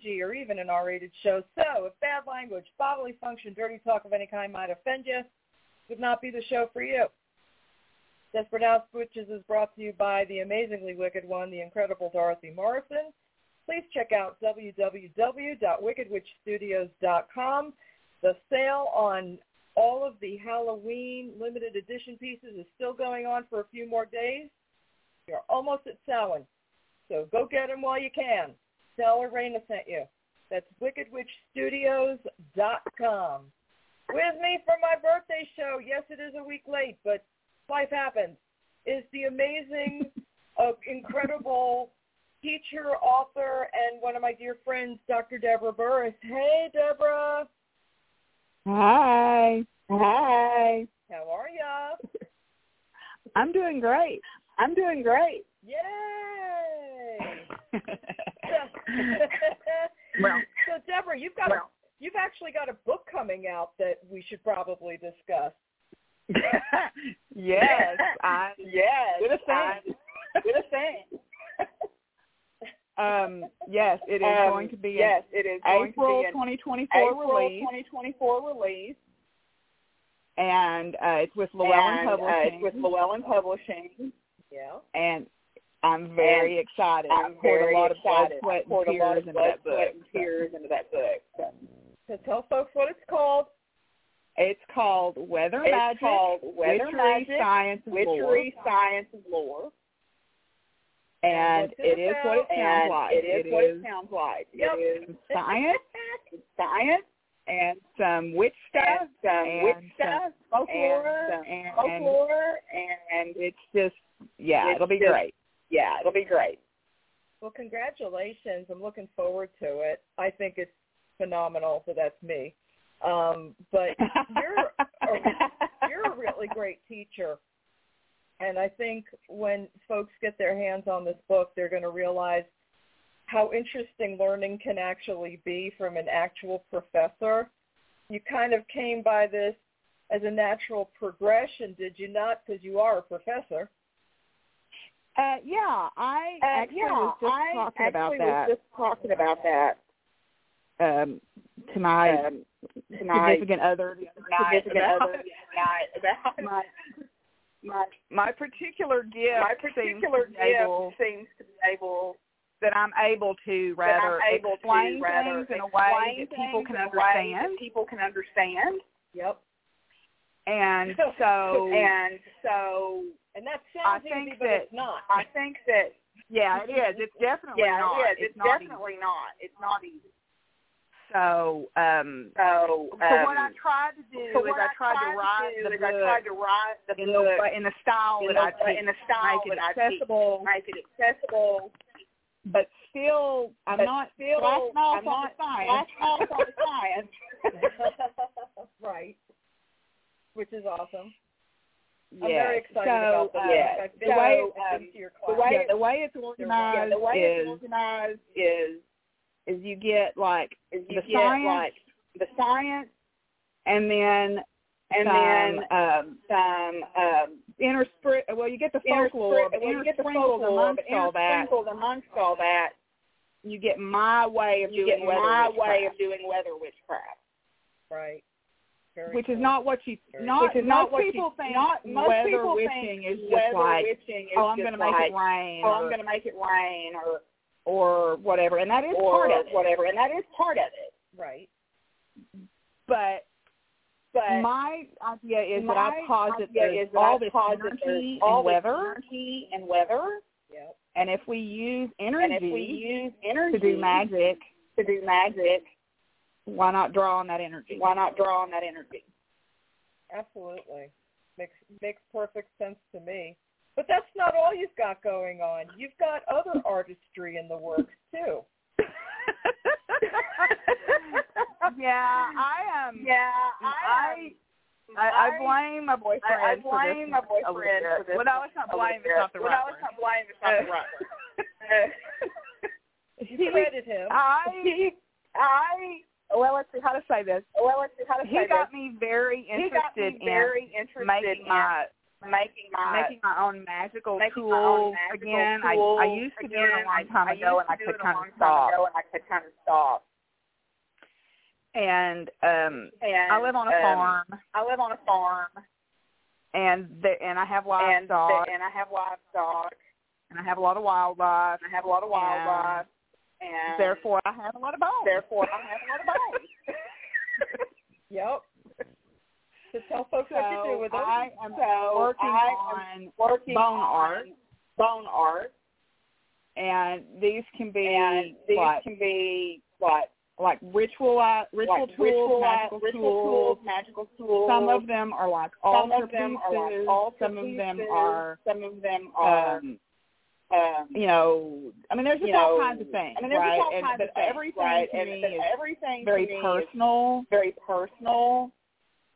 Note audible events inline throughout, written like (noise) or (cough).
PG, or even an R-rated show. So if bad language, bodily function, dirty talk of any kind might offend you, would not be the show for you. Desperate House Witches is brought to you by the amazingly wicked one, the incredible Dorothy Morrison. Please check out www.wickedwitchstudios.com. The sale on all of the Halloween limited edition pieces is still going on for a few more days. You're almost at selling. So go get them while you can. Tell her Raina sent you. That's wickedwitchstudios.com. With me for my birthday show, yes, it is a week late, but life happens, is the amazing, (laughs) uh, incredible teacher, author, and one of my dear friends, Dr. Debra Burris. Hey, Debra. Hi. Hi. How are ya? (laughs) I'm doing great. I'm doing great. Yay! Well, (laughs) so Debra, you've got well. a, you've actually got a book coming out that we should probably discuss. (laughs) yes, I Yes, Good a thing. Good a thing. (laughs) um yes, it is Um, going to be yes, it is going April to be an 2024 April release 2024 release, and uh it's with Llewellyn and, uh, Publishing. it's with Llewellyn Publishing. Yeah. and I'm very excited. I'm I poured very a lot of blood, sweat, and a lot tears of into blood, that book. sweat, and tears into that book. So, so tell folks what it's called. It's called Weather Magic It's Magic, called Weather Witchery, Magic, Science, and Lore. Witchery, Science, and Lore. And it is what it sounds like. It is what it sounds like. Yep. It is science, (laughs) It's science, and some witch stuff, and some and witch stuff, folklore, and, and, folklore, and, and it's just yeah, It's it'll be just- great. Yeah, it'll be great. Well, congratulations. I'm looking forward to it. I think it's phenomenal, so that's me. Um, but you're you're a really great teacher. And I think when folks get their hands on this book, they're going to realize how interesting learning can actually be from an actual professor. You kind of came by this as a natural progression, did you not? Because you are a professor. Uh, yeah, I Uh, actually yeah, was just I talking about that was just talking about that um, to my um, to my significant other the other significant about other the about my my my particular gift my particular seems be able, gift seems to be able that I'm able to I'm rather able explain to rather things in a way that people can understand. people can understand. Yep. And (laughs) so and so and that sounds I easy, but that- it's not. I think that yeah, it is. It's definitely yeah, not. it is. It's, It's, not easy. definitely not. It's not easy. So, um, So, so what I um, tried to do so is what I tried to write do the book I tried to write the in book the in the style in that I teach, in the style make it that I teach, accessible, make it accessible, but still I'm but not still off I'm not the science. blasting off on the science. right. Which is awesome. I'm Yes. very excited so, about. I've been, the way um, the way Yeah, the way it's yeah, organized the way is it's organized is is you get like is you the get science like the science and then and some, then um some um interspr well you get the folklore, interspr- but well, you get the folklore, amongst all that amongst all that, you get my way of you doing get weather my witchcraft, way of doing weather witchcraft. Right. Very which is not what you not Which is not most what you- people think not- most weather people witching think is just weather like witching is oh I'm going to make like, it rain oh, I'm going to make it rain or or whatever and that is part of it whatever, and that is part of it. Right. but But my idea is that my I posit there's is that all this energy there's and all weather, energy and weather. Yep. and if we use energy And if we use energy to do magic, to do magic, why not draw on that energy? why not draw on that energy? Absolutely. Makes makes perfect sense to me. But that's not all you've got going on. You've got other artistry in the works too. (laughs) yeah, I am. Um, yeah, I. I, I, I blame my boyfriend. I, I blame for my boyfriend for this. Well, no, it's not blame. It's not the well, right no, it's not blame. It's not the right (laughs) (laughs) You credit him. I, I. Well, let's see how to say this. Well, let's see how to he say got this. me very He got interested me very in interested making in my making my making my own magical making tools my own magical again. tools. I I used to do it a long time I, ago, I and I could do it a kind of stop. ago, and I could kind of stop. And um, And I live on a um, farm, I live on a farm, and the, and I have and livestock, and I have livestock, and I have a lot of wildlife. and I have a lot of wildlife, and Therefore, I have a lot of bones. therefore I have a lot of bones. (laughs) Yep. To tell folks so what to do with them. I am So working I on Working bone on art, bone art, and these can be and these like can be what like ritual uh, ritual like tools, ritual, magical ritual tools. tools, magical tools. Some of them are like some altar of them pieces. are like altar some of them pieces. are some of them are um, um, you know, I mean, there's just all know, kinds of things, I mean, there's right? just all and, kinds of things, everything right? to and me is everything very to me is personal very personal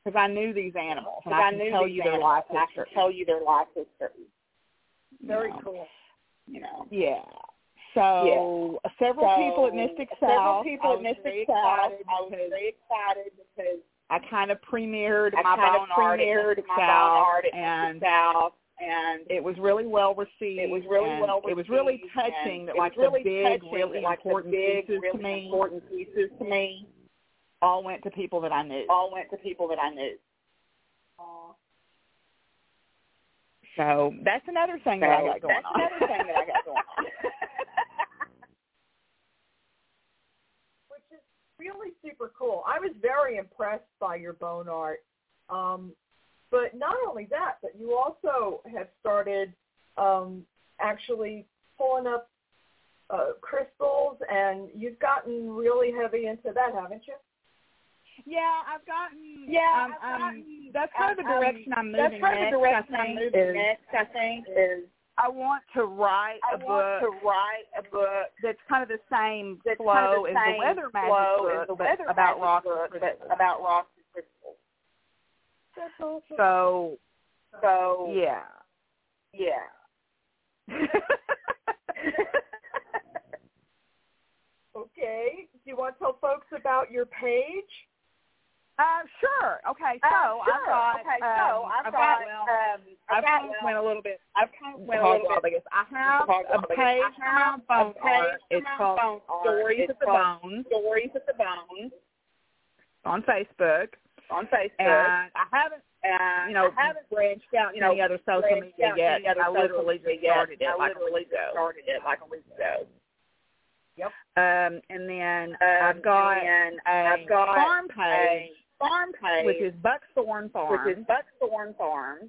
because I knew these animals, and because I I can knew tell you their life and I can tell you their life history. you Very know. cool. You know. Yeah. So several So, people at Mystic several South. people at Mystic South. I was very excited because I kind of premiered I my kind bone of art at premiered Mystic my South, art at and Mystic South, and it was really well received. it was really and well It was really received, touching that it like was really the big, touching really that, like, the important big, pieces really to me important pieces to me all went to people that I knew. all went to people that I knew. So that's another thing So that I got going that's on. another thing that I got going on. (laughs) Which is really super cool. I was very impressed by your bone art. Um, but not only that, but you also have started um, actually pulling up uh, crystals, and you've gotten really heavy into that, haven't you? Yeah, I've gotten. Yeah, um, I've um, gotten- that's kind of the um, direction I'm moving. That's moving kind of the direction I I'm think, moving is next. I think is I want to write I a want book to write a book that's kind of the same that's flow kind of the as the same weather magic book, the weather about magic rocks book, but about rocks and crystals. That's awesome. So So yeah. yeah. (laughs) okay. Do you want to tell folks about your page? Uh, sure. Okay, so Uh, sure. I've got. okay, um, so I've, I've got, well, um, I've, I've got kind of went a little bit. I've kind of went a little bit. I have a page for my bone page art. It's called. Stories at the Bones Stories at the Bones on Facebook, on Facebook. and I haven't, and you know, I haven't branched out you know, any other social media yet. any other I literally just started it I like a literally week just ago. started it like a week ago. Um, and then Um, I've got and a I've got farm a page, farm page, which is Buckthorn Farm, which is Buckthorn Farm,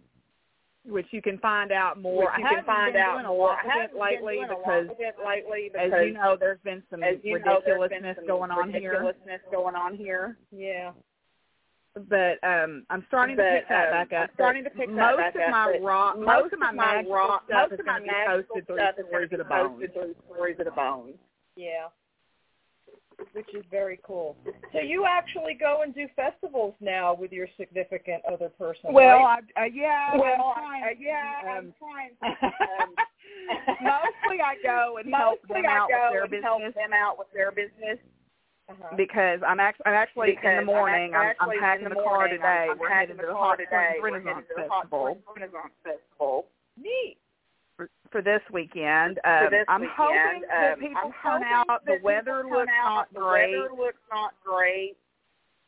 which you can find out more. which I you haven't can find out doing a more. lot I of it lately doing a lot because, lately as you know, there's been some you know, ridiculousness been some going on here. ridiculousness going on here. Yeah. But um, I'm starting to But, pick that um, back up. I'm starting to pick that most back of up, my but rock, most most of my of my magical rock- stuff most is of going my to be magical posted through stuff is Stories of the be Bones. posted through Stories of the Bones. Yeah. Which is very cool. So you actually go and do festivals now with your significant other person, Well, right? I, uh, yeah, Well, I'm trying, I, uh, yeah, um, I'm trying. (laughs) Um, (laughs) mostly I go and help mostly them I out go with their and help them out with their business. Uh-huh. because I'm actually, I'm actually Because in the morning. I'm, I'm, packing the, the car morning, today. I'm, We're headed the to the car Hot today. Springs Renaissance the Hot Festival Renaissance Festival. Neat. for, for this weekend. For Um, this I'm weekend. hoping that Um, people I'm turn out. The weather looks out. not the great, weather looks not great.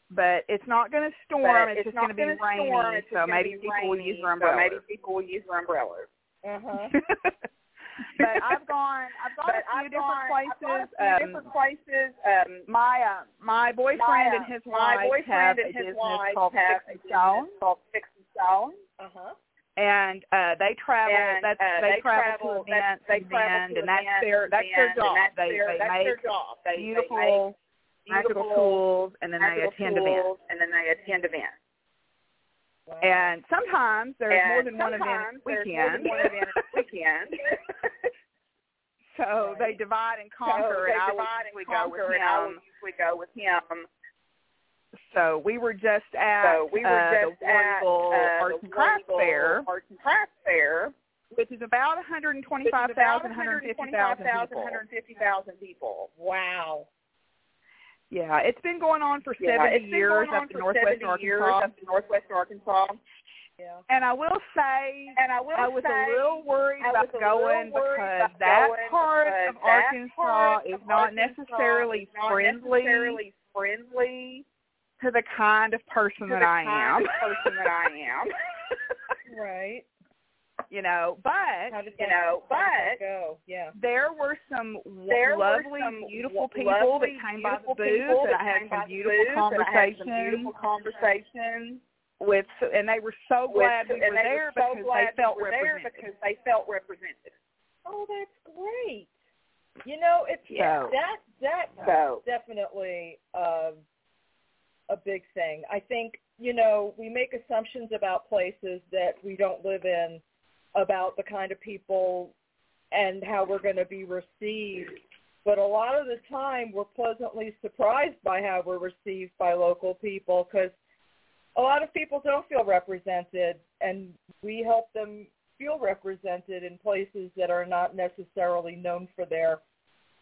but it's not going to storm. it's, it's just going to be rainy, storm. So maybe be people will use their So maybe people will use their umbrellas. Uh-huh. (laughs) (laughs) but I've gone. I've gone But a few I've different gone, places. I've gone a few um, different places. Um, my uh, my boyfriend my, and his my wife have boyfriend a and his business wife called have Fix a and Stone, called Fix and Stone. Uh-huh. and uh, they travel. And, that's uh, they, they travel, travel- to events they travel to and that's events their and that's their bend, job. that's they their, they that's make their job. They, beautiful they make magical beautiful tools, and then they attend tools, events. and then they attend events. Wow. And sometimes there's and more than one event there's weekend. more than one event (laughs) so they divide and so conquer, they and I divide would usually and go with conquer, and I would usually go with him. So we were just at So we were uh, just the at Warrensville uh, Arts and Crafts Fair, Arts and Crafts Fair, which is about 125,000, about 150,000 people. 150,000 people. Wow. Yeah, it's been going on for 70 Yeah, it's been years going on up in Northwest 70 Arkansas. up in Northwest Arkansas. Yeah. And I will say, And I will I was say, a little worried I about was a little going worried because about that going part because of that Arkansas part is of not Arkansas necessarily is not friendly necessarily friendly to the kind of person that I am. person that I am. (laughs) Right. you know, but you know, how did that but go? Yeah. there were some there lovely, some beautiful people lovely, that came by the booth, and that I had some beautiful booth, and I had some conversations beautiful conversations with, and they were so with, glad we were there were so because glad they felt we represented. because they felt represented. Oh, that's great. You know, it's So- that that So definitely um, a big thing. I think you know we make assumptions about places that we don't live in, about the kind of people and how we're going to be received. But a lot of the time, we're pleasantly surprised by how we're received by local people because a lot of people don't feel represented, and we help them feel represented in places that are not necessarily known for their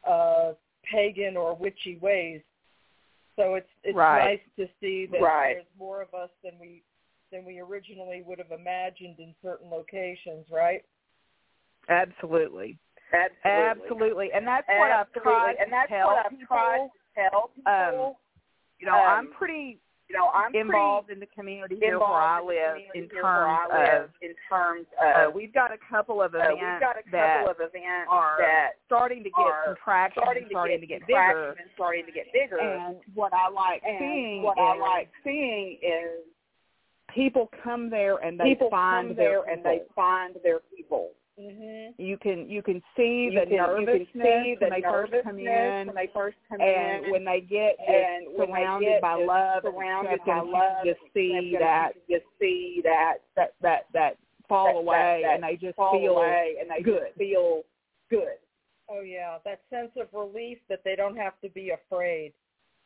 uh, pagan or witchy ways. So it's it's Right. nice to see that Right. there's more of us than we than we originally would have imagined in certain locations, right? Absolutely. absolutely, Absolutely. And that's what I've tried and to that's tell what I've people. tried to tell people. Um, you know, um, I'm pretty you know, I'm involved in the community here where I in live in here where I terms of in terms uh, we've got a couple of uh, events we've got a that couple of events are that starting to get some traction starting and to get, to get bigger. and starting to get bigger. And what I like And seeing what is I like seeing is people come there and they people find come their there and they find their people. Mhm. You can you can see You the can, you nervousness can see the when they first come in, when they first come and in, when they get and when they surrounded get by just love and surrounded by acceptance, love, you just see that you just see that that that that fall that- away, that- and they just fall feel away and they good. just feel good. Oh yeah, that sense of relief that they don't have to be afraid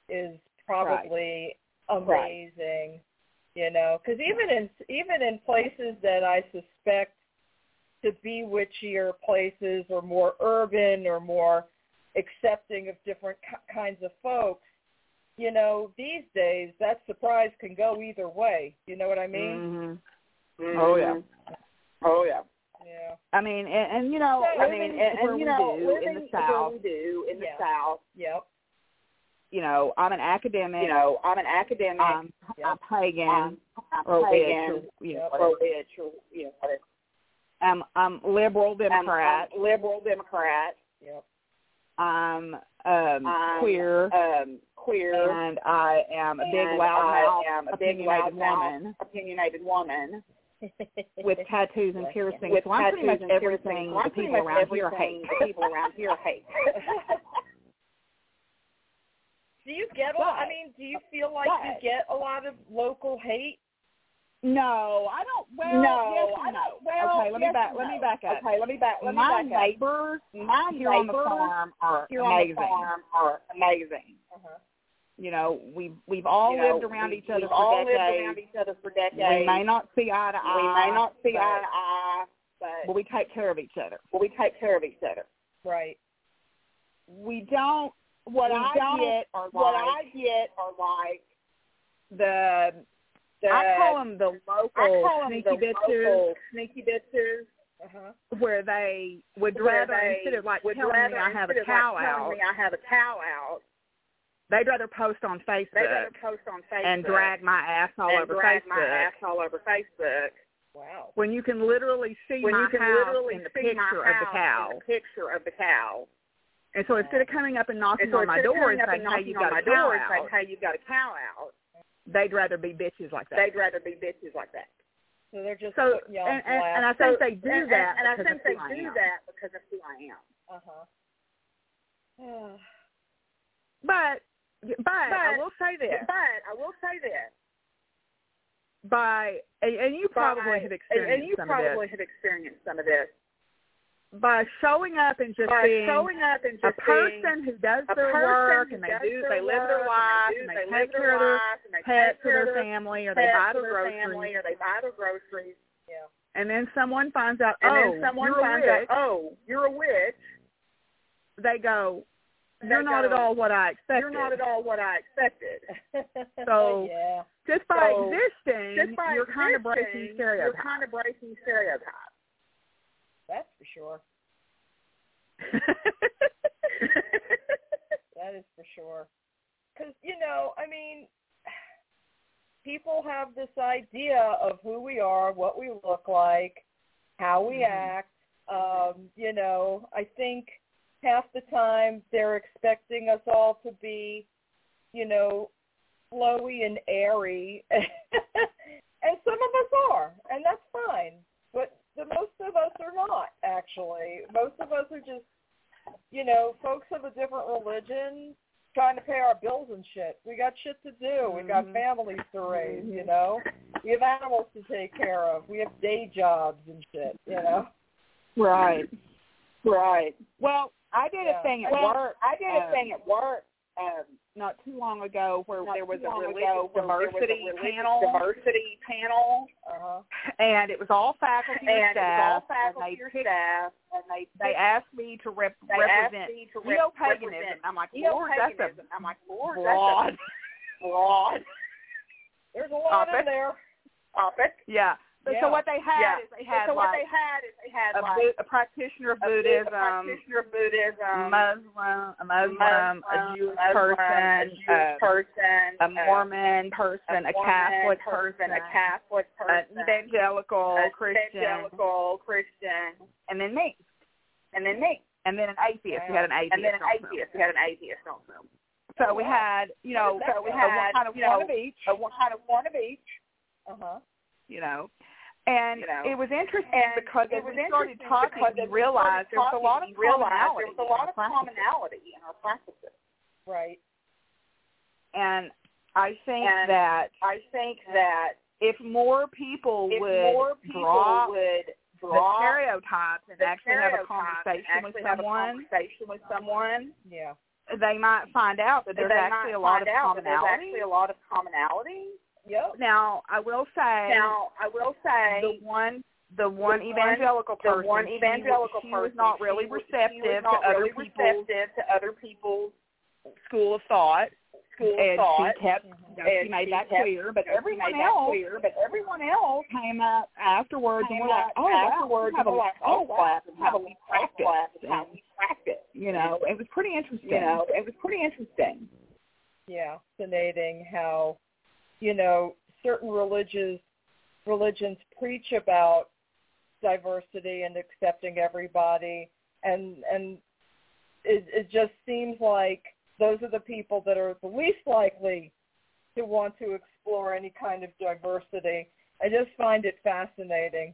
is probably amazing. You know, because even in even in places that I suspect to be witchier places or more urban or more accepting of different ki- kinds of folks, you know, these days that surprise can go either way. You know what I mean? Mhm. Oh, yeah. Oh yeah. Mm-hmm. I mean, and, and you know, So, I mean, and, where and you know, do in the South, we do in Yeah. the South, Yep. you know, I'm an academic. you know, I'm an academic. I'm, Yep. I'm pagan, I'm, I'm pagan, witch, or, you know, Yep. whatever. or witch, or you know, whatever. I'm I'm liberal Democrat. I'm liberal Democrat. Yep. I'm um queer, um, queer, and I am a big and loudmouth, I am a big opinionated loudmouth, woman opinionated woman (laughs) with tattoos and piercings. with so I'm pretty much tattoos and piercings. everything the people around here everything hate. the people around here hate. (laughs) Do you get a I mean, do you feel like you get a lot of local hate? No, I don't. Well, no, yes I no. don't. Well, okay, let me back. and Let me back up. Okay, let me back. Let me My back up. neighbors My here on the neighbors farm are here amazing. on the farm are amazing. Uh-huh. You know, we've we've all you know, lived around we, each other we've all decades. lived around each other for decades. we may not see eye to eye. we may not see but, eye to eye, but, but we take care of each other. but we take care of each other. Right. We don't. What We I don't- get are What I get are like the, the I call them the local I call sneaky the bitches, local sneaky bitches. Uh-huh. where they would where rather they instead of like would telling rather, me I have a cow like, out, me I have a cow out. they'd rather post on They'd Facebook rather post on Facebook and drag my ass all and over drag Facebook. my ass all over Facebook. Wow. when you can literally see when my you can house literally in the see picture of the cow. the picture of the cow. And so instead of coming up and knocking And so on my door and saying, "Hey, you on got a cow door and saying, out," "Hey, you got a cow out," they'd rather be bitches like that. they'd rather be bitches like that. So they're just so you on and, and, and I So- think they do and, that and, and I think they I do am. that because of who I am. uh-huh. (sighs) Yeah. But but, I will say this: But I will say this: by and, and you probably by, have experienced and you some probably of this have experienced some of this by showing up and just by being showing up and a just being person who does their work and they do they live their life and they, they, do, they take live their care of their life and they pets take or care of their family or they buy their groceries or they buy their groceries. Yeah. and then someone finds out And oh then someone you're finds a out, witch, oh, you're a witch. they go you're not at all what I expected. You're not at all what I expected. So- yeah. Just by So, existing, Just by you're kind of breaking stereotypes. You're kind of breaking stereotypes. That's for sure. (laughs) That is for sure. Because, you know, I mean, people have this idea of who we are, what we look like, how we Mhm. act. Um, you know, I think half the time they're expecting us all to be, you know, flowy and airy. (laughs) and some of us are, and that's fine. But the most of us are not, actually. Most of us are just you know, folks of a different religion trying to pay our bills and shit. We got shit to do. We got Mhm. families to raise, you know. We have animals to take care of. We have day jobs and shit, you know. right. Right. Well, I did Yeah. a thing at Well, work I did a um, thing at work um, not too long ago where not there was a religious ago where there was a diversity religious panel, diversity panel, Uh-huh. and it was all faculty and and staff, all faculty and they picked, staff, and they they asked me to rep, represent me to rep- neo-paganism. I'm like, Lord, that's i'm like, Lord, broad. that's a broad (laughs) There's a lot Topic. in there. topic. Yeah. So, Yeah. so what they had yeah. is they had so what they had is they had a, like a practitioner of Buddhism, a practitioner of Buddhism, Muslim, a Muslim, a Jewish Muslim, person, a Jewish uh, person, a Mormon person, a, Mormon Catholic person, person, a Catholic an person, evangelical a Christian, evangelical Christian, and then me, and then me, and then an atheist. We had an atheist. and then an atheist. We had an atheist also. So we had, you know, What is that so we had kind of you know, one one of each, A one kind of one of each. Uh-huh. You know. And You know. it was interesting And because it was we started interesting talking, because we realized there was a lot of talking, we realized commonality. there was a in lot our of practices. commonality in our practices. Right. And I think And that I think that if more people if would more people drop would the stereotypes and the actually have a conversation with actually have a someone, conversation with someone, Yeah. they might find out that there's actually a lot of find out that there's actually a lot of commonality. Yep. Now, I will say Now, I will say the one the one the one- evangelical the one evangelical she person was not really she receptive not to other really people's receptive to other people's school of thought, school of and thought. she kept mm-hmm. you know, she And made she that kept- clear. But she everyone else clear, but everyone else came up afterwards and were like, "Oh, afterwards wow, we have a like, oh, "Oh, class wow, have how a we practice." how we practice." you know, it was pretty interesting. You know, it was pretty interesting. Yeah, fascinating how, you know, certain religious religions preach about diversity and accepting everybody, and and it it just seems like those are the people that are the least likely to want to explore any kind of diversity. I just find it fascinating.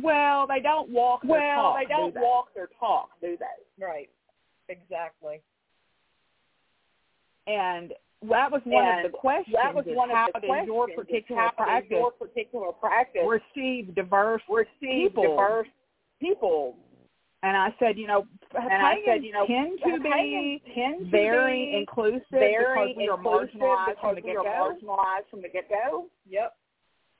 Well, they don't walk. their Well, talk, they don't do walk their talk, do they? Right. Exactly. And that was one And of the questions. That was one of the questions. your particular practice your particular practice receive diverse receive people? diverse people? And I said, you know, And I said, you know, tend to be tend to very be inclusive very because we are marginalized from the are get-go. marginalized from the get-go. Yep.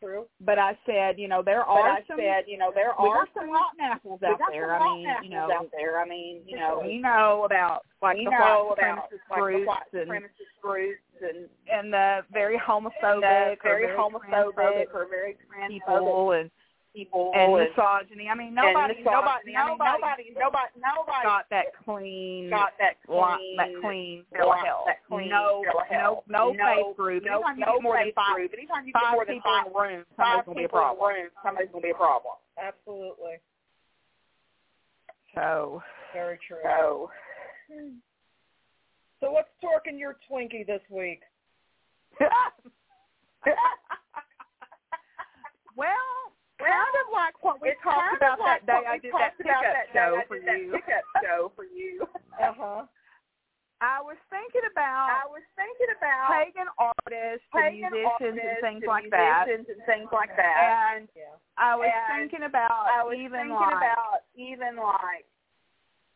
True. But I said, you know, there are I some. said, you know, there we are some rotten apples out there. I mean, you know, out there. I mean, you know, we know about like the know about supremacist like the groups white and groups and and the very homophobic, the very homophobic or very transphobic people and people and and misogyny. I mean, nobody, misogyny. nobody, I mean, nobody, nobody, nobody got that clean, got that lot, clean, that clean bill of lot- health. that clean no, bill of health. no, no, no faith group. No, Anytime you no get more than faith five, group. Anytime you get five more than people five, in a room, five somebody's gonna be a people in problem. room, somebody's gonna be a problem. Absolutely. So, Very true. So, So what's torquing your Twinkie this week? (laughs) well, kind of like what we it's talked about like that day. I did that pickup that show for you. Pickup show for you. Uh huh. I was thinking about I was thinking about pagan artists, pagan and musicians, artists and things like that. musicians and things like that. And Yeah. I was And thinking about I was even thinking like, about even like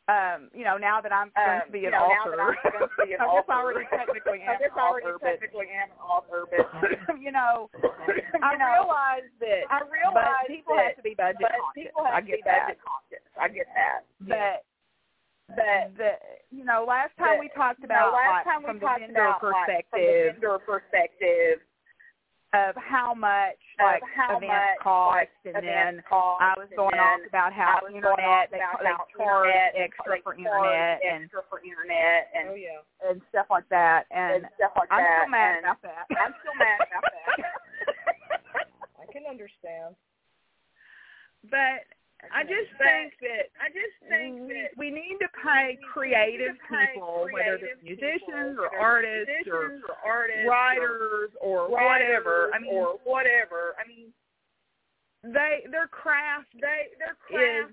um, you know, now that I'm going um, to be you an now author. that I'm going to be an I guess I already technically am I guess an already author, but technically am an author, but (laughs) you know, (laughs) I know, realize that I but realize people that, have to be budget but conscious. people I have to get be that. budget conscious. I get that. But But the you know, last time the- we talked you know, about last time we from talked vendor about like, from the perspective vendor perspective of how much like how events much cost like, and then cost, I was going off about how I was going internet they, about they how charge internet, extra for internet and extra for internet and, Oh yeah. and stuff like that and and stuff like I'm that. still mad about that. I'm still mad about that. (laughs) I can understand. but I just think that I just think we, that we need to pay creative people, whether they're musicians or artists or or artists writers or, whatever. I mean, or whatever. I mean, they their craft they their is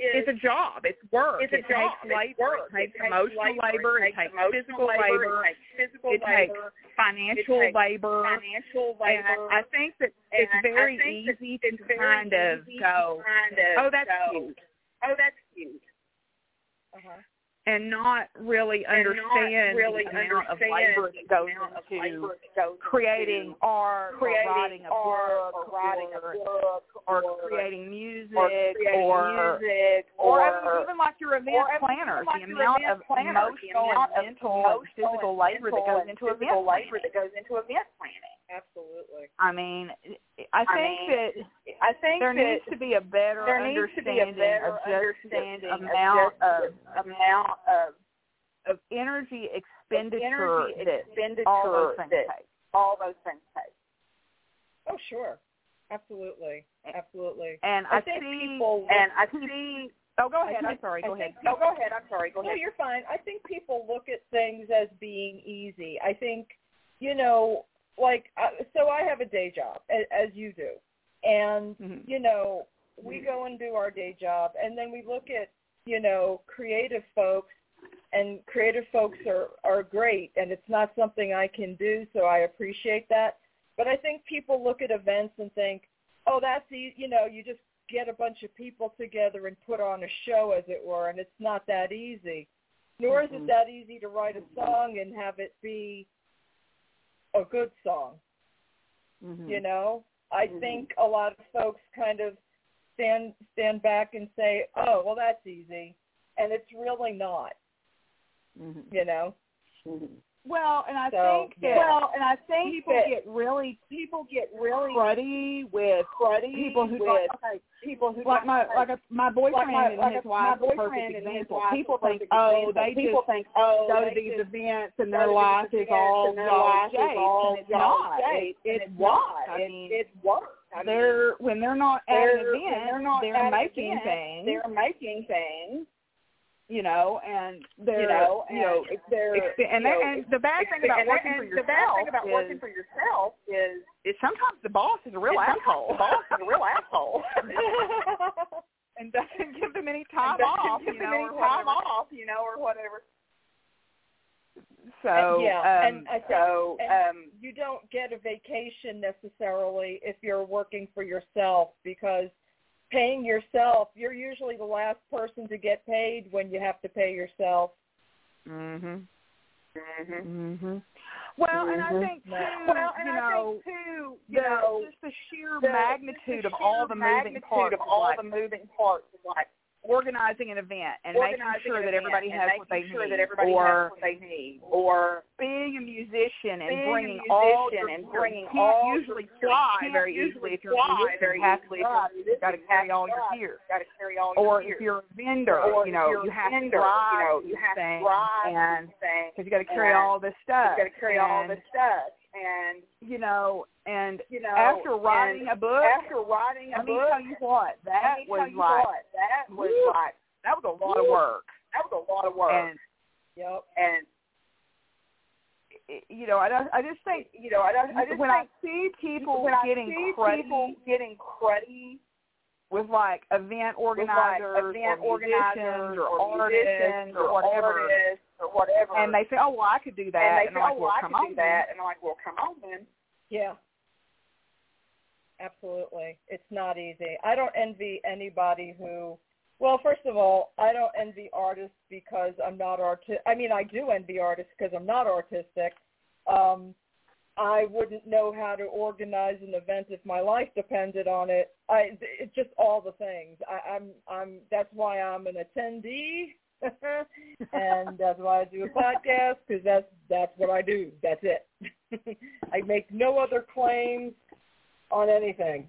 is, it's a job. It's work. it's a it job. takes labor. It's work. It takes emotional labor. It takes physical labor. labor. It takes physical It takes labor. financial labor. financial And labor. I think that And it's very easy to kind of go, oh, that's cute, Oh, that's cute. Uh-huh. And not really And not understand really the amount of labor that goes amount of into goes creating art, creating or writing a art, book, or writing a book, or or creating music, or creating or music, or, or, I mean, even like your event or I mean, planners, even like the amount of planners, the emotional amount of mental and physical and labor that goes into physical event labor planning. that goes into event planning. Absolutely. I mean, I think mean, that I think there that needs to be a better there needs to be a understanding better of just understanding the amount of, of, just the amount of of energy expenditure energy that expenditure all those things that take. all those things take. Oh sure. Absolutely. Absolutely. And I I, think see, people And I see. oh, go I ahead. I'm think- sorry. I Go ahead. think No, go ahead. I'm sorry. Go No, ahead. you're fine. I think people look at things as being easy. I think, you know, like, uh, so I have a day job, as, as you do. And, Mhm. you know, we go and do our day job, and then we look at, you know, creative folks, and creative folks are, are great, and it's not something I can do, so I appreciate that. But I think people look at events and think, oh, that's easy, you know, you just get a bunch of people together and put on a show, as it were, and it's not that easy. Nor is Mhm. it that easy to write a song and have it be a good song. Mhm. You know, I Mhm. think a lot of folks kind of stand stand back and say, "Oh, well, that's easy," and it's really not. Mhm. You know. Well, and I So, think that yeah. Well, and I think people that get really people get really cruddy with cruddy people who with like okay, people who like my like a, my boyfriend like my, and like his wife my are boyfriend perfect and his example. wife People think, oh, example. they people just think, oh, go to these just events and go their to life these is all their life is all it's not. It's, and it's it's not. not. I It's- mean, it's work. They're when they're not at an they're- event, they're not they're making event, things, They're making things, you know, and they're you know, you know, and they're and, you that, know, and the bad thing about and, working and for the bad thing yourself about is, working for yourself is is sometimes the boss is a real asshole. The boss is a real asshole. (laughs) (laughs) and doesn't give them any time And off, give you them know, or time whatever. off, you know, or whatever. So yeah, um, and I So, and um, you don't get a vacation necessarily if you're working for yourself because paying yourself, you're usually the last person to get paid when you have to pay yourself. mhm. mhm. Mhm. Well, and I think too, well, and you I know, think too, the, you know, just the sheer the, magnitude the of all the moving magnitude parts of of all like the moving parts of like organizing an event and making sure that everybody has what they sure need, or they need, or being a musician and being bringing musician all and bringing all usually fly very easily if you're a fly musician. very you have easily if you're a You've got to carry all your gear. Got to carry all your Or if you're a vendor, or you know, you have vendor, to drive you know, you have to drive and because you got to carry all this stuff. You got to carry all this stuff, and You know, and you know, after writing a book, after writing a let me book, tell you what, that me was like what, that was woo, like that was a lot of work. that was a lot of work, And Yep. and you know, I don't, I just think you know, I don't, I just when think I see people when I getting see cruddy people getting cruddy with like event organizers, like, event or organizers or, or artists or whatever. Artists or whatever. And they say, "Oh, well, I could do that." And they and say, I'm like, "Oh, well, I could on do that." And I'm like, "Well, come on then." Yeah. Absolutely. It's not easy. I don't envy anybody who well, first of all, I don't envy artists because I'm not arti- I mean, I do envy artists because I'm not artistic. Um I wouldn't know how to organize an event if my life depended on it. I it's just all the things. I, I'm I'm that's why I'm an attendee, (laughs) and that's why I do a podcast because that's that's what I do. That's it. (laughs) I make no other claims on anything.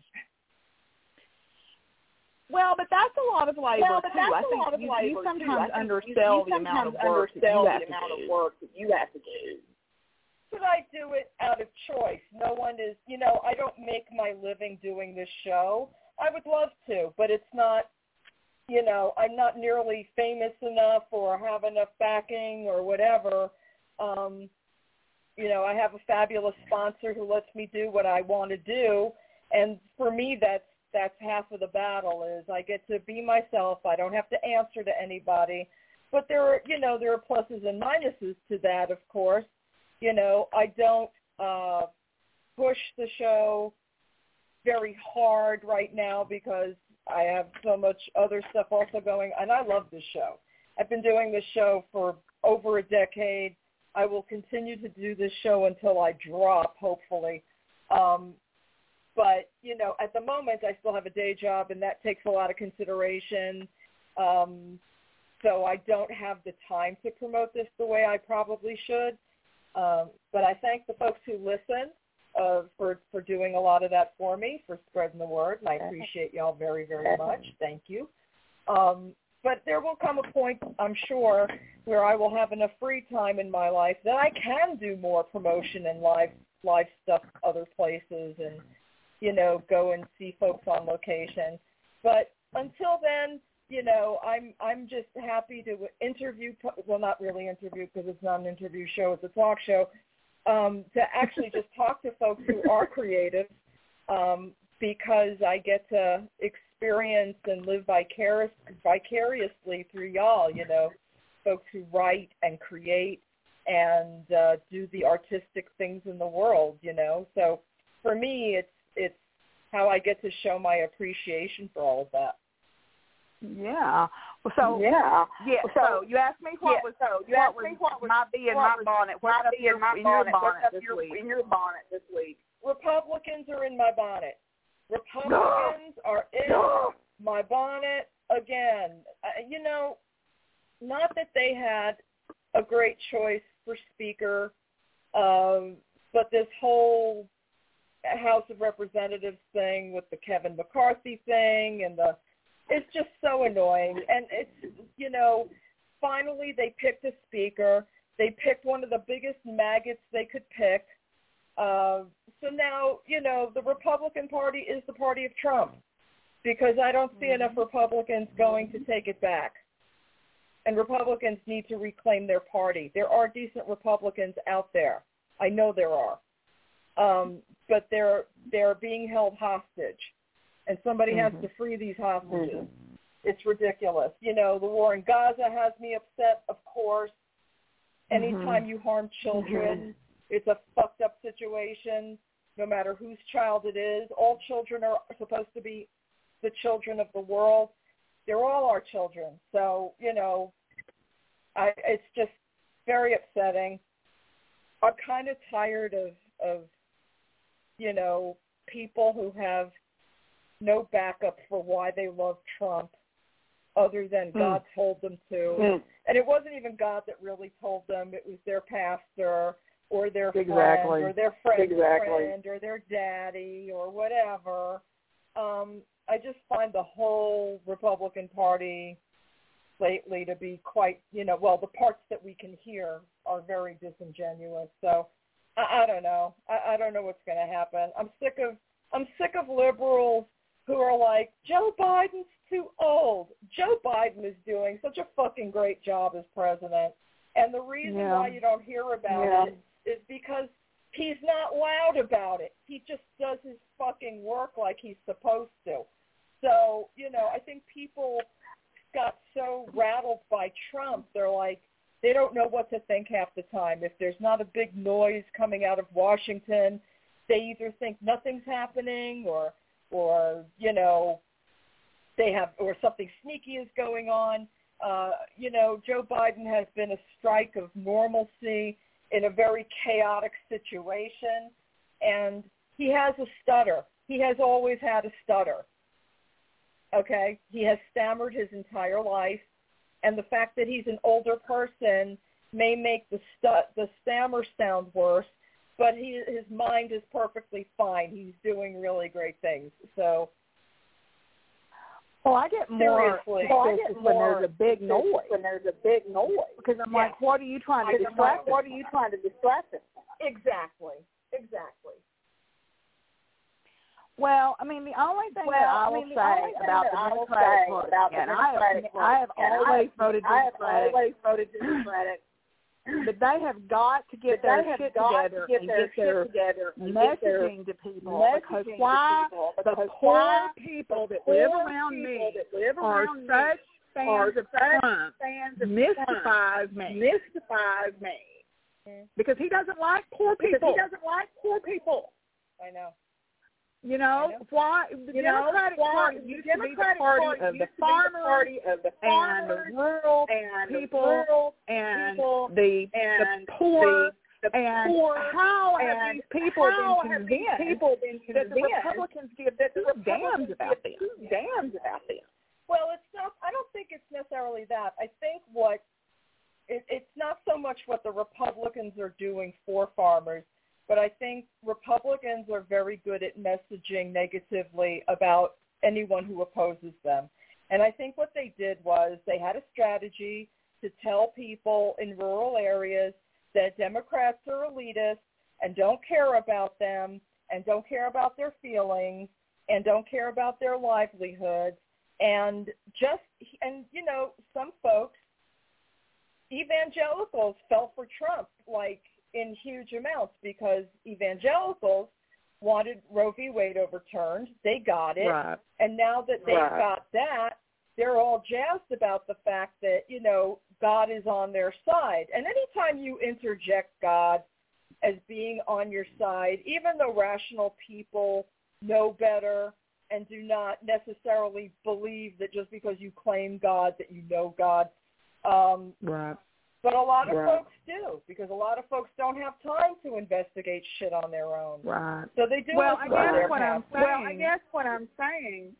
Well, but that's a lot of labor well, but too. That's I a think lot of you, labor you sometimes undersell you, you the amount of work that undersell you have the amount of work that you have to do. But I do it out of choice. No one is, you know, I don't make my living doing this show. I would love to, but it's not, you know, I'm not nearly famous enough or have enough backing or whatever. Um, you know, I have a fabulous sponsor who lets me do what I want to do, and for me, that's that's half of the battle. Is I get to be myself. I don't have to answer to anybody. But there are, you know, there are pluses and minuses to that, of course you know, I don't uh, push the show very hard right now because I have so much other stuff also going. And I love this show. I've been doing this show for over a decade. I will continue to do this show until I drop, hopefully. Um, but you know, at the moment, I still have a day job, and that takes a lot of consideration. Um, so I don't have the time to promote this the way I probably should. Um, but I thank the folks who listen uh, for for doing a lot of that for me, for spreading the word, and I appreciate y'all very very much. Thank you. Um, but there will come a point, I'm sure, where I will have enough free time in my life that I can do more promotion and live live stuff other places, and you know go and see folks on location. But until then, you know, I'm I'm just happy to interview. Well, not really interview because it's not an interview show; it's a talk show. Um, to actually just (laughs) talk to folks who are creative, um, because I get to experience and live vicarious, vicariously through y'all. You know, folks who write and create and uh, do the artistic things in the world. You know, so for me, it's it's how I get to show my appreciation for all of that. Yeah. So yeah. Yeah. So, So, you asked me what yeah, was so you what asked was me what was my bee in my bonnet. my What's up bee in my bonnet? What's up this your, week? in your bonnet this week? Republicans are in my bonnet. Republicans (gasps) are in (gasps) my bonnet again. Uh, you know, not that they had a great choice for speaker, um, but this whole House of Representatives thing with the Kevin McCarthy thing and the it's just so annoying. And it's you know, finally they picked a speaker. They picked one of the biggest maggots they could pick. Uh, so now, you know, the Republican Party is the party of Trump because I don't see enough Republicans going to take it back. And Republicans need to reclaim their party. There are decent Republicans out there. I know there are. Um, but they're they're being held hostage. And somebody has mm-hmm. to free these hostages. Mm-hmm. It's ridiculous. You know, the war in Gaza has me upset, of course. Anytime mm-hmm. you harm children, it's a fucked up situation, no matter whose child it is. All children are supposed to be the children of the world. They're all our children. So, you know, I it's just very upsetting. I'm kind of tired of of you know, people who have no backup for why they love Trump other than God told them to. Mm. And it wasn't even God that really told them. It was their pastor or their Exactly. friend or their friend's Exactly. friend or their daddy or whatever. Um, I just find the whole Republican Party lately to be quite, you know, well, the parts that we can hear are very disingenuous. So I, I don't know. I, I don't know what's going to happen. I'm sick of I'm sick of liberals who are like Joe Biden's too old. Joe Biden is doing such a fucking great job as president, and the reason Yeah. why you don't hear about Yeah. it is because he's not loud about it. He just does his fucking work like he's supposed to. So, you know, I think people got so rattled by Trump, they're like, they don't know what to think half the time. If there's not a big noise coming out of Washington, they either think nothing's happening or, or you know, they have, or something sneaky is going on. Uh, you know, Joe Biden has been a strike of normalcy in a very chaotic situation, and he has a stutter. He has always had a stutter. Okay, he has stammered his entire life, and the fact that he's an older person may make the stu- the stammer sound worse, but he his mind is perfectly fine. He's doing really great things. So well, I get more Seriously. well, I When get when there's a big noise when there's a big noise. because I'm Yeah. like, what are you trying to Because I'm distract? like, what are you trying to distract them? exactly, exactly. Well, I mean, the only thing Well, that I I will mean, say only about that the I will Democratic Party, about the and I have, Democratic I have Party, and I always have- voted I have Democratic, always voted Democratic. (clears throat) but they have got to get their shit together to get and their get their together and get their messaging to people because messaging why to people the poor why people that live poor around people me that live are around such me are fans of such Trump fans of mystifies Trump me mystifies me because he doesn't like poor because people. he doesn't like poor people. I know. You know know. why the You know, Democratic why Party the used to be the Democratic party Party of the farmers party of the and the rural and the people rural and people the and the poor the, the and poor how have and these people been convinced people been that the Republicans give that the Republicans about them? damns about them. Well, it's not. I don't think it's necessarily that. I think what it, it's not so much what the Republicans are doing for farmers, but I think Republicans are very good at messaging negatively about anyone who opposes them. And I think what they did was they had a strategy to tell people in rural areas that Democrats are elitist and don't care about them and don't care about their feelings and don't care about their livelihoods and just and you know some folks evangelicals fell for Trump like in huge amounts because evangelicals wanted Roe v. Wade overturned. They got it. Right. And now that they've Right. got that, they're all jazzed about the fact that, you know, God is on their side. And anytime you interject God as being on your side, even though rational people know better and do not necessarily believe that just because you claim God that you know God, um, Right. But a lot of Right. folks do because a lot of folks don't have time to investigate shit on their own. Right. So they do Well, I guess their what I'm path. Well, I guess what I'm saying,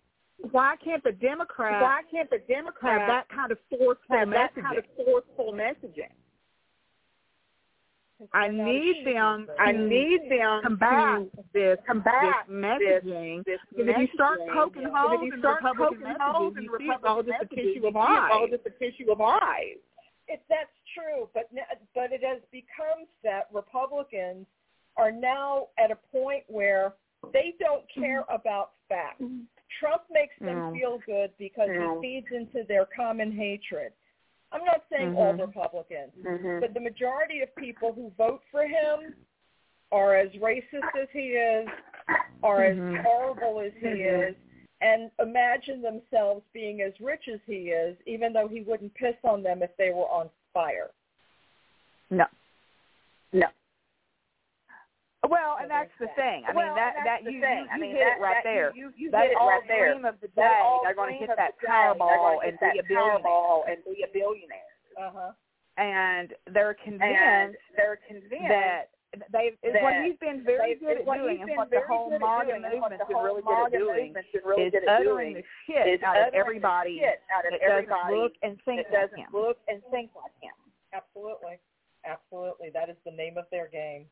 Why can't the Democrats why can't the Democrats have that kind of forceful have that kind of forceful messaging? I need them. I need them combat to this combat this messaging. this Because if you start poking And holes if you start poking holes in you see it's Republican all just a messages, tissue you of see it's all lies. just a tissue of lies. It, that's true, but but it has become that Republicans are now at a point where they don't care about facts. Trump makes them No. feel good because No. he feeds into their common hatred. I'm not saying all Mhm. Republicans, Mm-hmm. but the majority of people who vote for him are as racist as he is, are Mhm. as horrible as he Mhm. is, and imagine themselves being as rich as he is, even though he wouldn't piss on them if they were on fire. No. No. Well, and that's the thing. I mean Well, that that that's you thing. you, I mean, hit that- it right that- there. You, you, you that hit it all right there. dream of the day. They're going to hit of that the day. They're Powerball going to and be a that billionaire. And be a billionaire. Uh huh. And they're And convinced they're convinced that they it's what he's been very good at doing and what the whole good at MAGA doing and what movement's the been whole really good at doing movement's really is good at uttering doing the shit is out of uttering the everybody shit out of that everybody doesn't look and think that like doesn't him. look and think like him. Absolutely. Absolutely. That is the name of their game.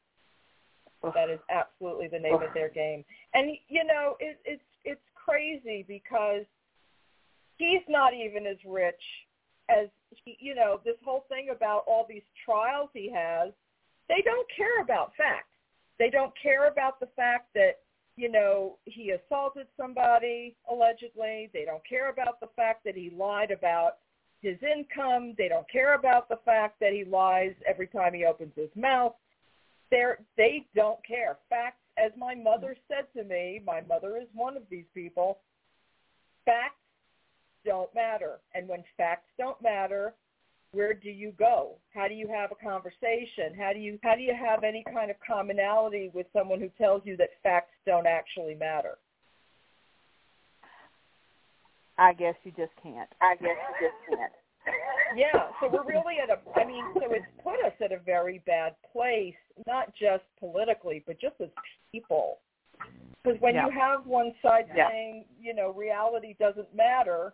That is absolutely the name of their game. And you know, it, it's it's crazy because he's not even as rich as he, you know, this whole thing about all these trials he has, they don't care about facts. They don't care about the fact that, you know, he assaulted somebody allegedly. They don't care about the fact that he lied about his income. They don't care about the fact that he lies every time he opens his mouth. They're, they don't care. Facts, as my mother said to me, my mother is one of these people. facts don't matter. And when facts don't matter, where do you go? How do you have a conversation? How do you how do you have any kind of commonality with someone who tells you that facts don't actually matter? I guess you just can't. I guess you just can't. yeah, so we're really at a I mean, so it's put us at a very bad place, not just politically, but just as people. Because when Yeah. you have one side Yeah. saying, you know, reality doesn't matter,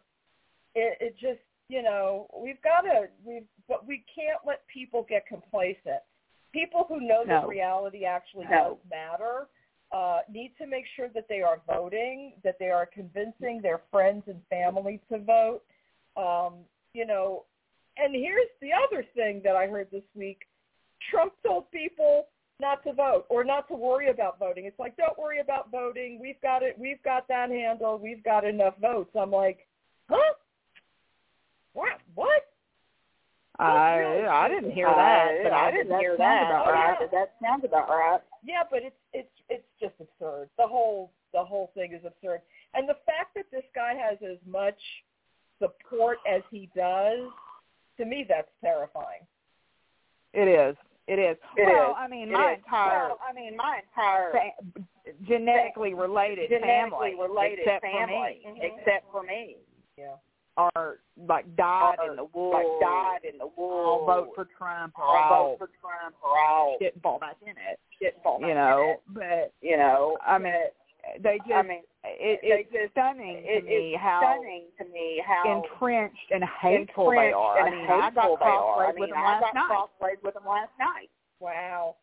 it, it just, you know, we've got to, we've, but we can't let people get complacent. People who know that reality actually No. does matter uh, need to make sure that they are voting, that they are convincing their friends and family to vote. Um, you know, and here's the other thing that I heard this week. Trump told people not to vote or not to worry about voting. It's like, don't worry about voting. We've got it. We've got that handled. We've got enough votes. I'm like, huh? What? What? I I didn't hear that, Uh, but I, didn't hear sound that. About Oh, right. yeah. That sounds about right. Yeah, but it's it's it's just absurd. The whole the whole thing is absurd. And the fact that this guy has as much support as he does, to me that's terrifying. It is. It is. It well, is. I mean, It my is. entire Well, I mean, my entire fa- genetically related genetically family, related except family, for me, Mhm. except for me, Yeah. Are like died are, in the wool. like died in the wool. I'll vote for Trump or I'll I'll vote for Trump or I'll get fall back in it. get fall You know, in it. but You know, I mean, they just. I mean, it, it's just- stunning to me it's how stunning to me how entrenched and hateful they entrenched are. I and mean, I got they are. I mean, with them I last night. crossways with them last night. Wow.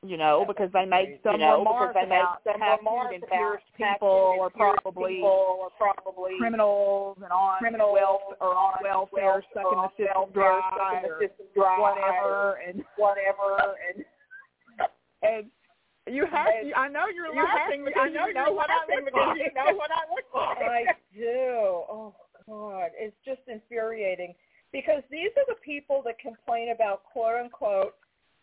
You know, because they made some you know, because they made some remarks and pierced people or probably people or probably criminals and on criminals welfare or on welfare, welfare, sucking the system dry, the or dry, whatever, and whatever, and (laughs) and you have And to. I know you're you laughing because I know you know what I look like. you know what I look like. I do. Oh God, it's just infuriating because these are the people that complain about quote unquote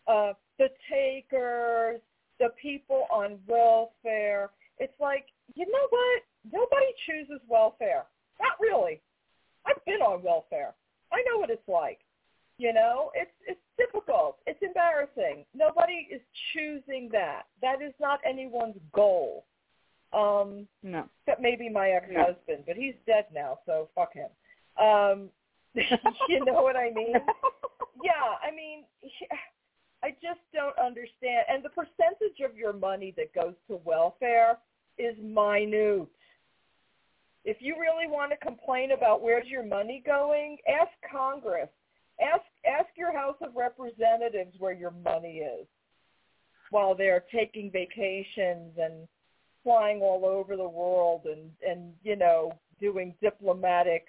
uh, the takers, the people on welfare. It's like you know what? Nobody chooses welfare. Not really. I've been on welfare. I know what it's like. You know, it's it's difficult. It's embarrassing. Nobody is choosing that. That is not anyone's goal. Um, No. except maybe my ex-husband, but he's dead now, so fuck him. Um, (laughs) you know what I mean? (laughs) Yeah, I mean, I just don't understand. And the percentage of your money that goes to welfare is minute. If you really want to complain about where's your money going, ask Congress. Ask ask your House of Representatives where your money is while they're taking vacations and flying all over the world and and you know doing diplomatic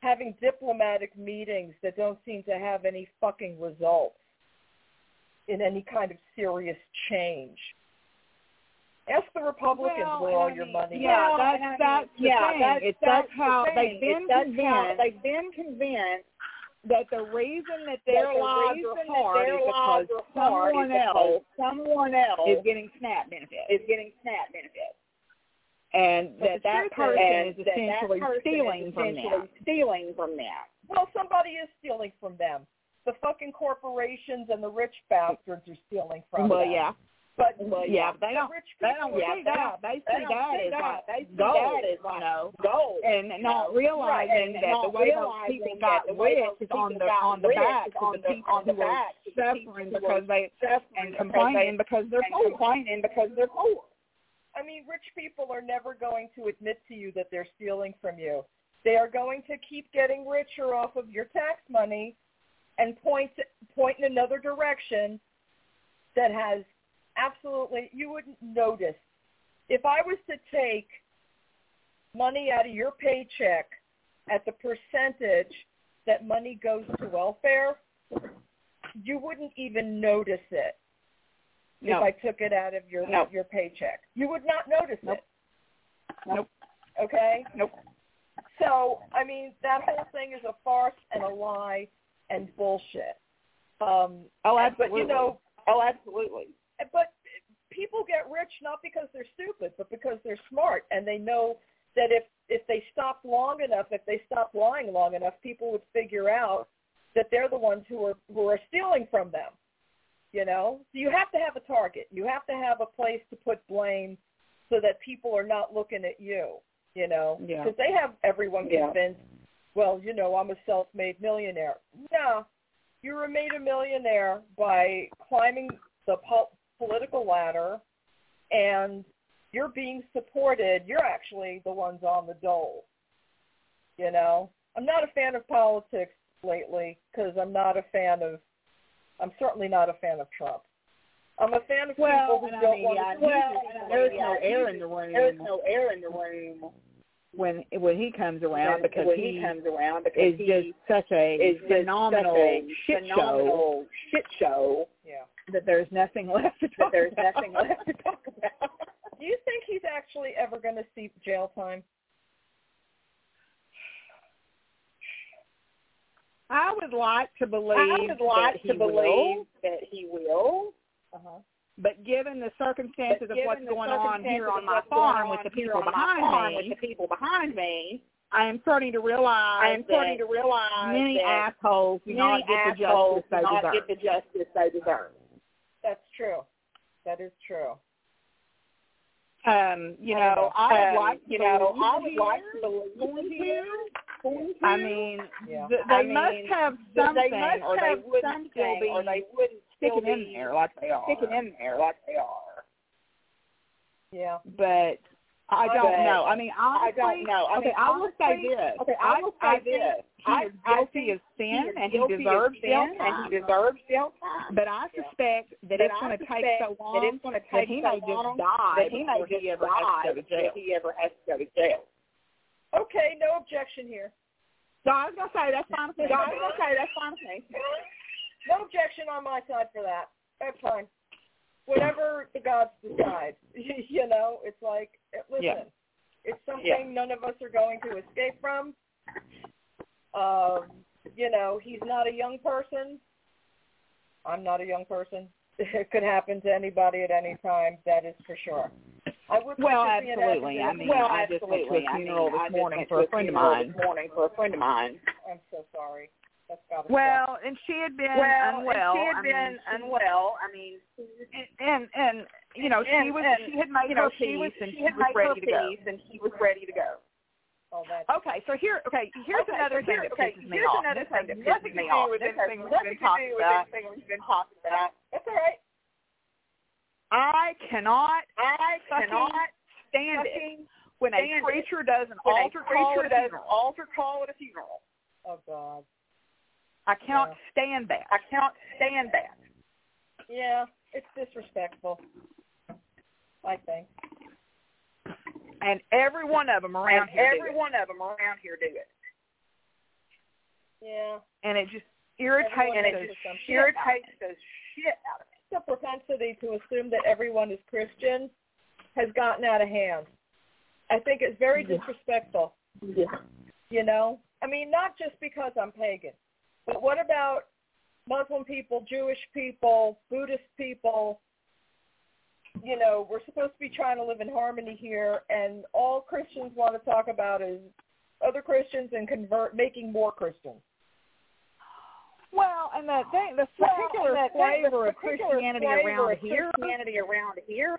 having diplomatic meetings that don't seem to have any fucking results in any kind of serious change. Ask the Republicans Well, where all I your mean, money yeah, is. that's- and I mean, that's the yeah, thing. That's, It's that's that's how the they've thing. been It's that's how convinced they've been convinced that the reason that that their the lives reason are that hard their is lives because are hard is someone else someone else is getting SNAP benefits, is getting SNAP benefits. and But that the that truth person is that that essentially person stealing is from essentially them. stealing from them. Well, somebody is stealing from them. The fucking corporations and the rich bastards are stealing from you. Well, them. yeah, But Well, yeah, they don't. rich They don't yeah, see they that. They they see don't that as like They see gold, that as you know, gold. and not realizing right, and that not the way those people got the way rich is on the on the rich backs is of on the the- people on the who are backs of the people suffering because they and complaining they- because they're poor. complaining because they're poor. I mean, rich people are never going to admit to you that they're stealing from you. They are going to keep getting richer off of your tax money and point point in another direction that has absolutely you wouldn't notice. If I was to take money out of your paycheck at the percentage that money goes to welfare, you wouldn't even notice it No. if I took it out of your No. your paycheck. You would not notice Nope. it. Nope. Okay? Nope. So, I mean, that whole thing is a farce and a lie and bullshit. Um, Oh, but absolutely. you know, Oh, absolutely. but people get rich not because they're stupid, but because they're smart and they know that if if they stopped long enough, if they stopped lying long enough, people would figure out that they're the ones who are who are stealing from them. You know, so you have to have a target. You have to have a place to put blame, so that people are not looking at you. You know, Yeah. because they have everyone Yeah. convinced. Well, you know, I'm a self-made millionaire. No, you were made a millionaire by climbing the po- political ladder, and you're being supported. You're actually the ones on the dole. You know, I'm not a fan of politics lately because I'm not a fan of. I'm certainly not a fan of Trump. I'm a fan of Well, people who don't mean, want yeah, to. well, there's no air in the room. There's no air in the room when when he comes around when, because when he, he comes around because is he just such a is just phenomenal such a shit phenomenal shit show Yeah. that there's nothing left to that there's about. nothing left to talk about. Do you think he's actually ever going to see jail time? I would like to believe I would like that to believe will, that he will. Uh-huh. But given the circumstances But of what's going on here on my what's going farm with the people my behind farm me, with the people behind me, I am starting to realize I am starting to realize many that assholes do many not get the assholes justice they do not deserve. get the justice they deserve. That's true. That is true. Um, you know, I would Um, like you know, I would here, like to believe here. I mean, Yeah. th- they I must mean, have that something, they must or they have wouldn't something, still be or they wouldn't still sticking in there like they are. sticking in there like they are. Yeah. But I don't know. I mean, honestly, I don't know. I okay, mean, I will say this. okay, I will say I this. He is guilty of sin, and he deserves sin, and he deserves jail time. But I Yeah. suspect that But it's going to take so long that it's going to that take he so may just die that he may just he ever has to go to jail. he ever has to go to jail. Okay, no objection here. So I was going to say that's fine. So I was okay. That's fine with me. (laughs) No objection on my side for that. That's fine. Whatever the gods decide. (laughs) you know, it's like, listen, Yeah. it's something Yeah. none of us are going to escape from. Um, you know, he's not a young person. I'm not a young person. (laughs) It could happen to anybody at any time. That is for sure. I would Well, like to see an absolutely. I mean, well, I just went to a absolutely. I funeral mean, this morning for a friend of mine. This morning for a friend of mine. I'm so sorry. That's got to Well, and she had been well, unwell. and she had I been mean, unwell. I mean, and and you know she was and, she had made you know, her she peace was and she she was ready to go. and she was ready to go. Oh, Okay, so here okay here's Okay, another so thing here- that okay, pisses me here's off. another This thing has that pisses me do off. with This has anything we've nothing to do with about. anything we've been talking about. that's all right. I cannot I cannot stand it when a stand it. preacher does an when altar a call at a does funeral. an altar call at a funeral. Oh God. I cannot Yeah. stand that. I cannot stand that. Yeah, it's disrespectful. I think. And every one of them around and here do every it. one of them around here do it. Yeah. and it just irritates Everyone And it just some shit out of irritates the shit out of me. The propensity to assume that everyone is Christian has gotten out of hand. I think it's very Yeah. disrespectful. Yeah. You know, I mean, not just because I'm pagan, but what about Muslim people, Jewish people, Buddhist people? You know, we're supposed to be trying to live in harmony here, and all Christians want to talk about is other Christians and convert, making more Christians. Well, and the thing, the Well, particular the- flavor of Christianity flavor around of here Christianity around here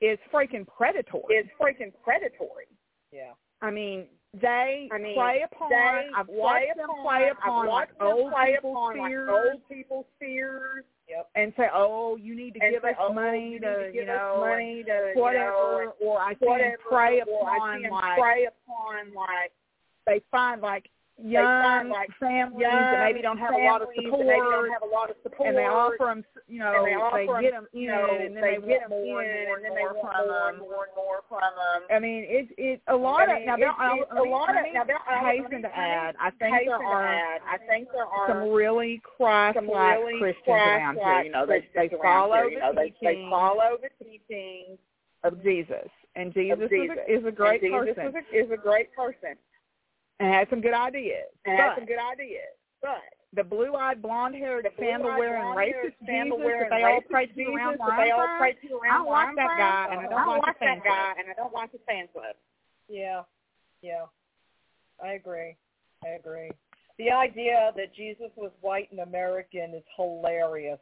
is freaking predatory. is freaking predatory. Yeah. I mean, they I mean, play upon. they I've play watched them upon- play upon like old play people's upon, like, fears old people's fears Yep. and say, "Oh, you need to and give say, us oh, money to, you us know, money to whatever." you know, or I them whatever, prey or I upon them like prey upon like they find like young like families young that maybe don't have a lot of support, maybe don't have a lot of support, and they offer them, you know, they they get them you in, know, and then they, they, get them more in, and then they want from more and them. more and more from them. I mean, it it a lot I of now. it's- There, I, it's a lot of now. There, I- hasten to add. I think there are add. I think there are some really Christ-like really Christians around here. You know, they they follow here. You know, the they follow the teachings of Jesus, and Jesus. Is, a, great person is a great person and has some good ideas. and but has some good ideas. But the blue-eyed, blonde-haired, the sandal-wearing, racist that sandal-wearing they all pray to around they all pray to I around don't like that guy, and I don't I don't like that guy, and I don't like the fan club. Yeah. Yeah, I agree. I agree. The idea that Jesus was white and American is hilarious.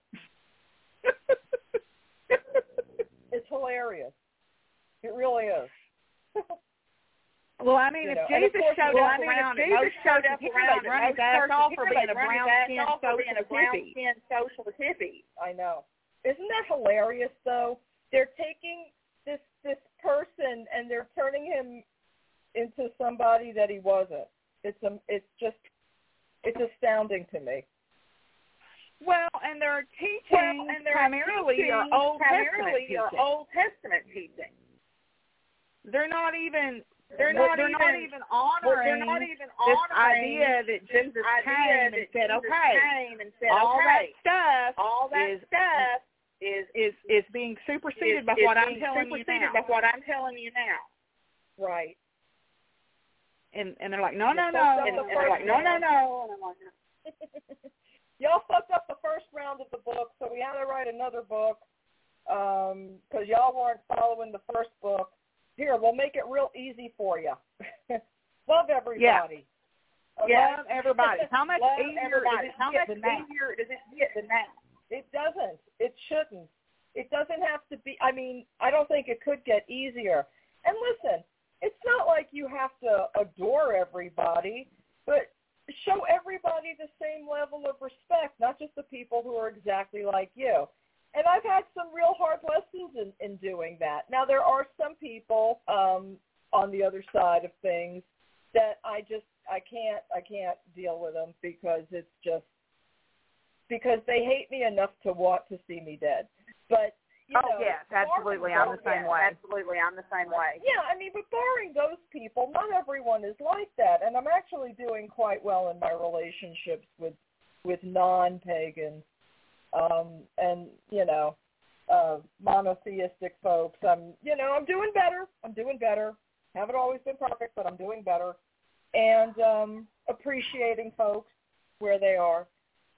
(laughs) it's hilarious. It really is. (laughs) Well, I mean, You if know, Jesus course, showed well, up I mean, around, if Jesus showed up around, be running back off for being a brown back skinned off for being a socialist brown hippie. skinned socialist hippie. I know. Isn't that hilarious though? They're taking this this person and they're turning him into somebody that he wasn't. It's um it's just it's astounding to me. Well, and they're teaching Well, and they're primarily teaching your Old primarily Testament your. Old Testament teaching. They're not even They're not they're even- not even honoring they're not even this honoring idea that Jesus came and said, Jesus "Okay, came and said, all that stuff all that is- stuff is is is being superseded is, by is what I'm telling you now." by what I'm telling you now. Right. And and they're like, "No, no, no." And, and they're like, no, no, no. And I'm like, (laughs) y'all fucked up the first round of the book, so we had to write another book um, because y'all weren't following the first book. Here, we'll make it real easy for you. (laughs) Love everybody. Okay? Love everybody. How (laughs) much Love easier everybody. is it How much easier does it get than that? It doesn't. It shouldn't. It doesn't have to be. I mean, I don't think it could get easier. And listen, it's not like you have to adore everybody, but show everybody the same level of respect, not just the people who are exactly like you. And I've had some real hard lessons in, in doing that. Now there are some people um, on the other side of things that I just I can't I can't deal with them because it's just because they hate me enough to want to see me dead. But you Oh, know, yes, absolutely. I'm the same Yeah, way. Absolutely, I'm the same way. Yeah, I mean, but barring those people, not everyone is like that, and I'm actually doing quite well in my relationships with with non-pagans, um, and you know, uh, monotheistic folks. I'm, you know, I'm doing better. I'm doing better. Haven't always been perfect, but I'm doing better, and um, appreciating folks where they are,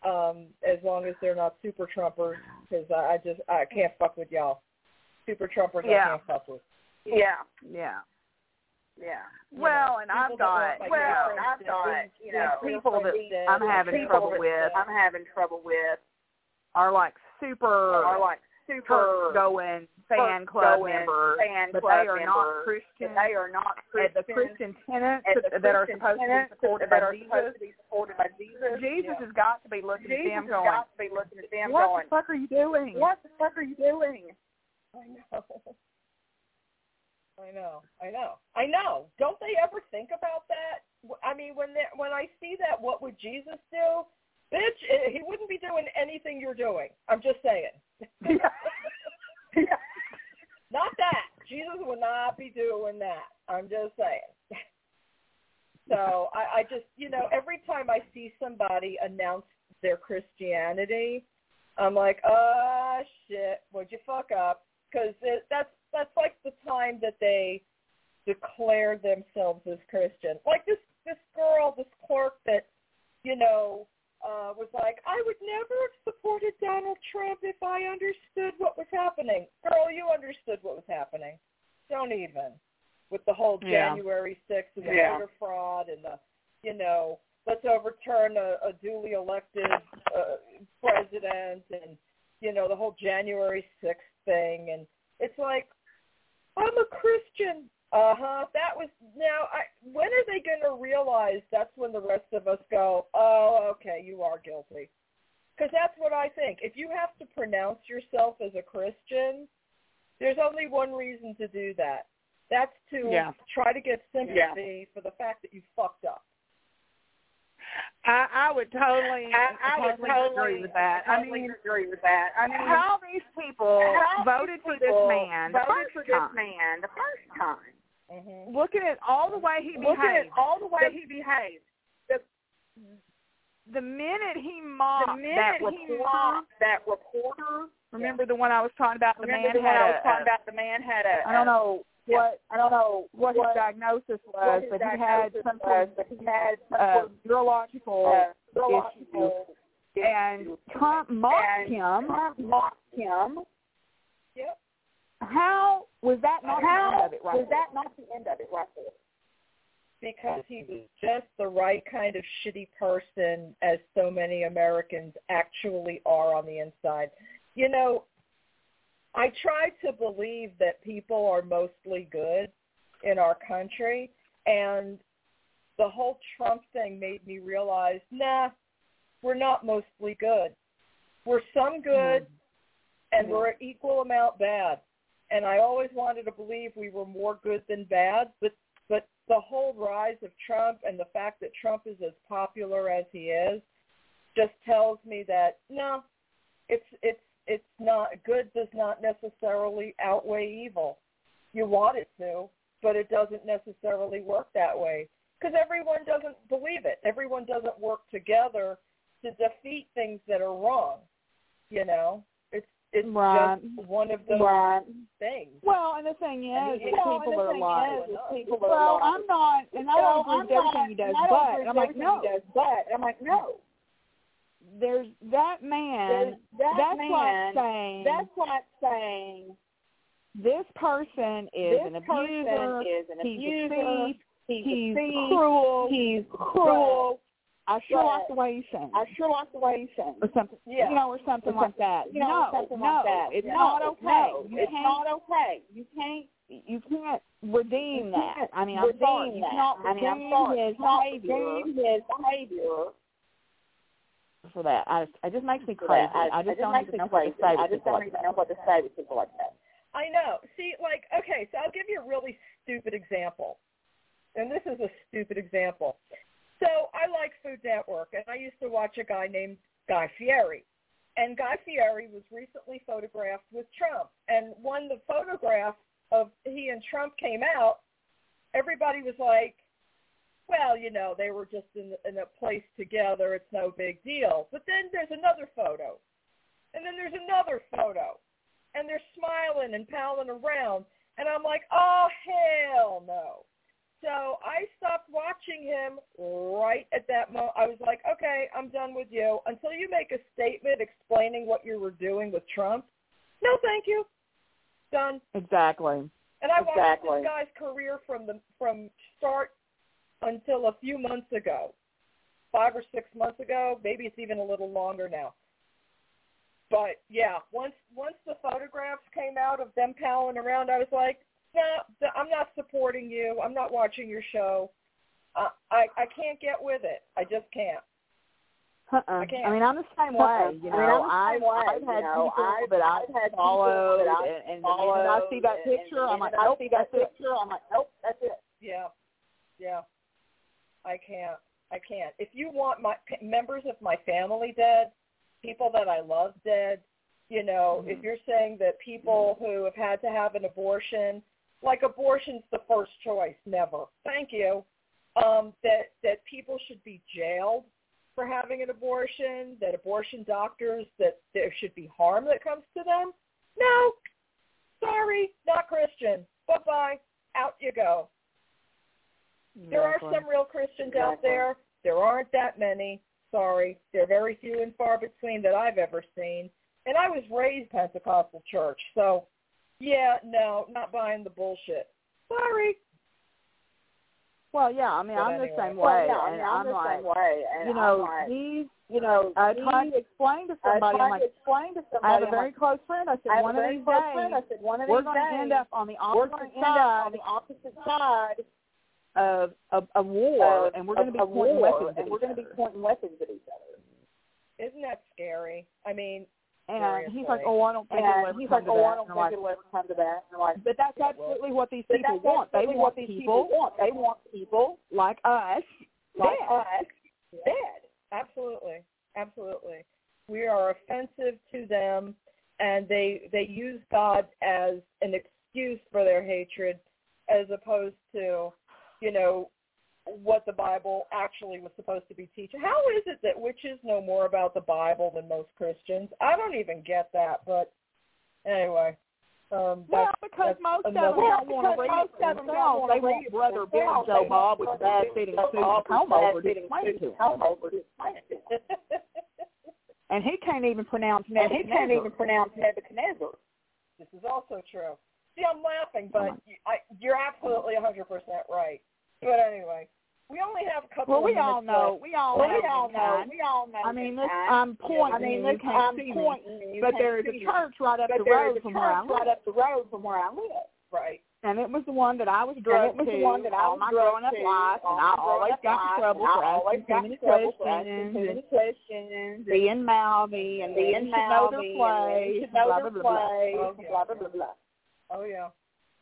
um, as long as they're not super Trumpers, because I, I just I can't fuck with y'all. Super Trumpers, I can't fuck with. Yeah, Yeah. yeah. you Well, know, and I've got like, well, and I've got, These- you know, people that I'm having trouble with. I'm having trouble with Are like super are like super going fan club going members, fan but club they are not Christian. they are not at the Christian, Christian tenets at the that are Christian supposed to be supported that by are Jesus. supposed to be supported by Jesus. Jesus Yeah. has got to be looking Jesus at them going, got to be looking at them "What going, the fuck are you doing?" what the fuck are you doing? I know. (laughs) I know. I know. I know. Don't they ever think about that? I mean, when when I see that, what would Jesus do? Bitch, he wouldn't be doing anything you're doing. I'm just saying. (laughs) not that. Jesus would not be doing that. I'm just saying. so I, I just, you know, every time I see somebody announce their Christianity, I'm like, oh shit, would you fuck up? Because that's that's like the time that they declare themselves as Christian. Like this this girl, this clerk that, you know, uh, was like, I would never have supported Donald Trump if I understood what was happening. Girl, you understood what was happening. Don't even. With the whole Yeah. January 6th and the Yeah. voter fraud and the, you know, let's overturn a, a duly elected uh, president and, you know, the whole January 6th thing. And it's like, I'm a Christian. Uh huh. That was now. I, when are they going to realize that's when the rest of us go? Oh, okay, you are guilty. Because that's what I think. If you have to pronounce yourself as a Christian, there's only one reason to do that. That's to Yeah. try to get sympathy for the fact that you fucked up. I, I would totally, I, I would totally totally agree with that. I totally mean, agree with that. I mean, how these people how voted for this people man the voted first for this time, man the first time. Mm-hmm. looking at all the way he Looking behaved, at all the way the- he behaved, the the minute he mocked the minute that he reporter, mocked that reporter. remember the one I was talking about, the Remember man the one had I a, was talking a- about? The man had a. I don't know Yeah. what I don't know what his diagnosis was, his but he had diagnosis some was, but he had some uh, neurological uh, neurological and issue. Trump mocked and him. Trump mocked him. Yep. How was that not the end of it right was that not the end of it right there? because he was just the right kind of shitty person as so many Americans actually are on the inside. You know, I try to believe that people are mostly good in our country and the whole Trump thing made me realize, nah, we're not mostly good. We're some good Mm-hmm. and we're an equal amount bad. And I always wanted to believe we were more good than bad, but but the whole rise of Trump and the fact that Trump is as popular as he is just tells me that no, it's it's it's not good does not necessarily outweigh evil. You want it to, but it doesn't necessarily work that way because everyone doesn't believe it. Everyone doesn't work together to defeat things that are wrong. You know, it's Right. just one of those Right. things. Well, and the thing is, And is Well, people are thing like, is, is people are well, I'm not, and I don't agree I'm with everything he does, I but I'm like, no, does, but I'm like, no. there's that man. There's that that's man, like saying That's like saying this person is this an person abuser. is an he's abuser. a thief. He's, He's a thief. cruel. He's cruel. I sure Right. like the way he sings, I sure like the way he sings. or something, Yeah. you know, or something Or like that. You know, no, something no, like that. it's No, not okay. No, you it's can't, not okay. You can't you can't redeem You that. can't I mean, I'm redeem sorry, you that. cannot I mean, I'm redeem sorry. his behavior redeem his behavior for that. I, it just makes me for crazy. that. I, I, just it don't even me know what to say I just don't even that. know what to say with people like that. I know. See, like, okay, so I'll give you a really stupid example. And this is a stupid example. So I like Food Network, and I used to watch a guy named Guy Fieri. And Guy Fieri was recently photographed with Trump. And when the photograph of he and Trump came out, everybody was like, well, you know, they were just in, in a place together. It's no big deal. But then there's another photo. And then there's another photo and they're smiling and palling around. And I'm like, oh, hell no. So I stopped watching him right at that moment. I was like, okay, I'm done with you. Until you make a statement explaining what you were doing with Trump, no thank you. Done. Exactly. And I watched this guy's career from the from start until a few months ago, five or six months ago. Maybe it's even a little longer now. But yeah, once once the photographs came out of them palling around, I was like, no, th- I'm not supporting you. I'm not watching your show. Uh, I I can't get with it. I just can't. Uh-uh. I can't. I mean, I'm the same Uh-uh. way. You I mean, know, same way, I've, I've you had know. people I've- that I've had I've people that I've and, and the minute I see that followed, and- picture, and I'm like, minute I nope, see that that's it. picture, I'm like, nope, that's it. Yeah, yeah. I can't. I can't. If you want my members of my family dead, people that I love dead, you know, if you're saying that people who have had to have an abortion, like abortion's the first choice, never. Thank you. Um, that that people should be jailed for having an abortion, that abortion doctors that there should be harm that comes to them. No. Sorry, not Christian. Bye bye. Out you go. There are some real Christians out there. There aren't that many. Sorry. They're very few and far between that I've ever seen. And I was raised Pentecostal church. So, yeah, no, not buying the bullshit. Sorry. Well, yeah. I mean, But I'm the anyway. same Well, way, yeah, I and mean, I'm, I'm the like, same way, and you know, I'm like, he's. you know, I tried to explain to I somebody. I'm like, to explain to somebody. I have a very like, close friend. I said, I one of these days, friend. I said, one of we're these going to end up on the we're opposite going to end up on the opposite side of of a war, of, and we're going to be pointing weapons and we're going to be pointing weapons at each other. Isn't that scary? I mean, And he's like, oh, I don't think it'll ever he's come like, to oh, that. I don't And I'm think like, it'll ever come to that. And like, but that's It will. absolutely what these people that's want. They want what these people want. They want people like us like dead. us dead. Absolutely, absolutely. We are offensive to them, and they they use God as an excuse for their hatred, as opposed to, you know, what the Bible actually was supposed to be teaching. How is it that witches know more about the Bible than most Christians? I don't even get that. But anyway, um, Well, because most of them don't want to read most it of them don't They want Brother themselves. Joe Bob with bad fitting suit come over to explain to to him. come over to explain it to him. (laughs) And he can't even pronounce And he can't Nebuchadnezzar. even pronounce Nebuchadnezzar. This is also true. See, I'm laughing, but I, you're absolutely 100% right. But anyway, we only have a couple Well, of we all know. left. We all Well, know. we all know. We all know. I mean, this. I'm pointing. I mean, this, you I'm me. pointing. But there is a church right up the road from where I church right live, up the road from where I live. Right. and it was the one that I was drugged it was the one that I was my growing up life, and I always got in trouble for I always asking got too many trouble for asking questions too many and questions. being mouthy and being men should know their mouthy and place, men should know blah, blah, blah, blah. Oh, blah blah blah. Oh yeah.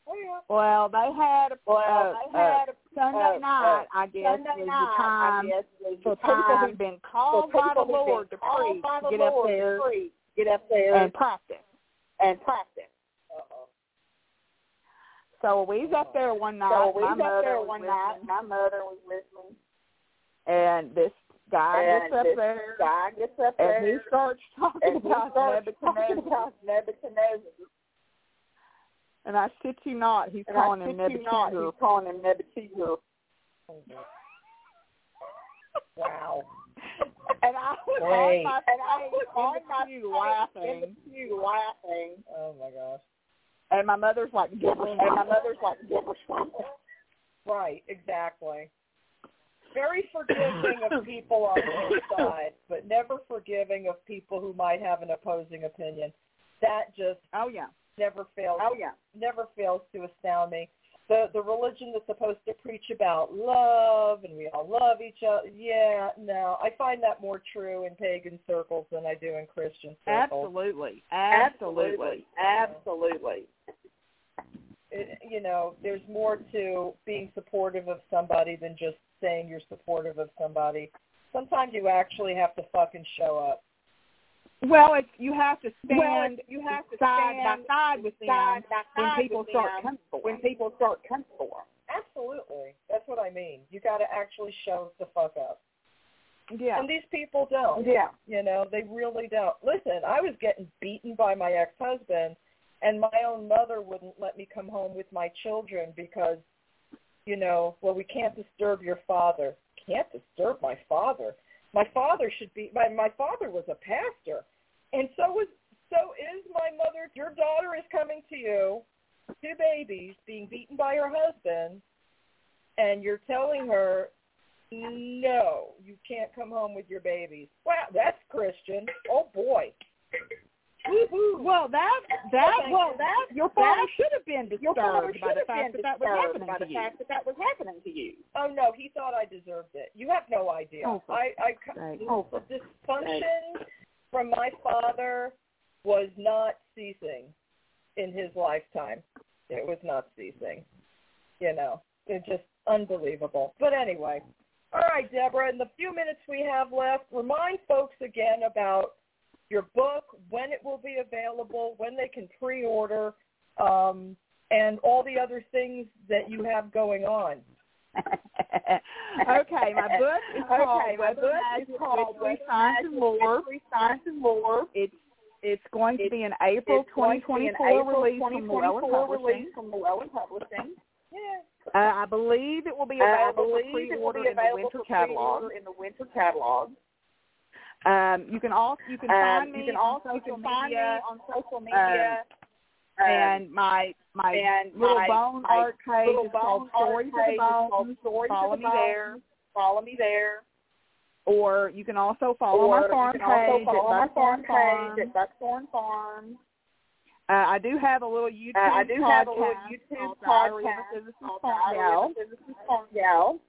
Oh yeah. Well, they had a Well, uh, they uh, had a Sunday uh, night, I guess, Sunday was night, the time I guess, was for the people time who'd been called by the who've Lord to preach by to the get up Lord there preach, get up there and practice. and practice. Uh-oh. So we was up there one night. So we my was mother up there was one night. My mother was listening, and this guy and gets up there, guy gets up and there he starts (laughs) talking and he about starts Nebuchadnezzar. talking about Nebuchadnezzar. And I shit you not, he's And calling I him Nebuchadnezzar. he's calling him Nebuchadnezzar. (laughs) Wow. And I was Great. on my and I was on my pew laughing. in the pew laughing. Oh my gosh. And my mother's like, give her And my mother's like, give her. Right, exactly. Very forgiving of (laughs) people on their side, but never forgiving of people who might have an opposing opinion. That just Oh yeah. Never fails Oh yeah. never fails to astound me. The the religion that's supposed to preach about love and we all love each other. Yeah, no, I find that more true in pagan circles than I do in Christian circles. Absolutely. Absolutely. Absolutely. It, you know, there's more to being supportive of somebody than just saying you're supportive of somebody. Sometimes you actually have to fucking show up. Well, it's you have to stand Well, you have to side stand by side with them side by when people with start them coming for when people start coming for. Absolutely. That's what I mean. You got to actually show the fuck up. Yeah. And these people don't. Yeah. You know, they really don't. Listen, I was getting beaten by my ex-husband, and my own mother wouldn't let me come home with my children because, you know, well, we can't disturb your father. Can't disturb my father. My father should be. My my father was a pastor, and so was so is my mother. Your daughter is coming to you, two babies being beaten by her husband, and you're telling her no, you can't come home with your babies. Wow, that's Christian. Oh boy. Woo-hoo. Well, that that well that Your father should have been Your father disturbed by should the have fact been that that was happening by to the you. fact that that was happening to you. Oh no, he thought I deserved it. You have no idea. Oh, I, I, sake. the, Oh, dysfunction from my father was not ceasing in his lifetime. It was not ceasing. You know, it's just unbelievable. But anyway, all right, Debra. In the few minutes we have left, remind folks again about your book, when it will be available, when they can pre-order, um, and all the other things that you have going on. Okay, my book is called Okay, my book is called Science, Magic, and Lore. Witchery, Science and Lore. It's it's going to be an April It's going to be an 2024 release from Llewellyn 2024 Publishing. from Llewellyn Publishing. Yeah. Uh, I believe it will be Uh, available for it will pre-order in the winter catalog. in the winter catalog. Um, you can also you can Um, find me you can on also you social can find me media on social media. um, and my my and little my- bone my art page little is called bone art Stories of the called. Of Follow the me there. Follow me there. Or you can also follow or my farm you can also page follow at my farm Farm. page at Farm. Uh, I do have a little YouTube Uh, I do podcast have a little YouTube called Diary of a podcast called Diary of a Physicist Farm Gal.